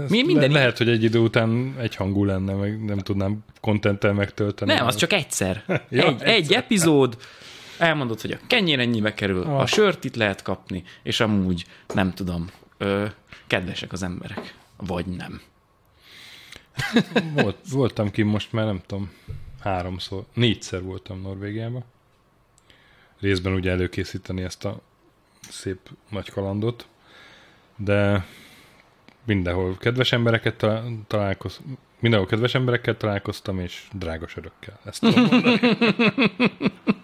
Mi minden le, lehet, hogy egy idő után egy hangú lenne, meg nem tudnám kontenttel megtölteni. Nem, az csak egyszer. (laughs) ja, egy, egyszer. egy epizód, elmondod, hogy a kenyér ennyibe kerül, ah. a sört itt lehet kapni, és amúgy nem tudom, ö, kedvesek az emberek. Vagy nem. Volt, voltam ki most már nem tudom, háromszor, négyszer voltam Norvégiában. Részben ugye előkészíteni ezt a szép nagy kalandot, de mindenhol kedves embereket találkoztam, mindenhol kedves emberekkel találkoztam, és drága sörökkel. Ezt tudom mondani. (laughs)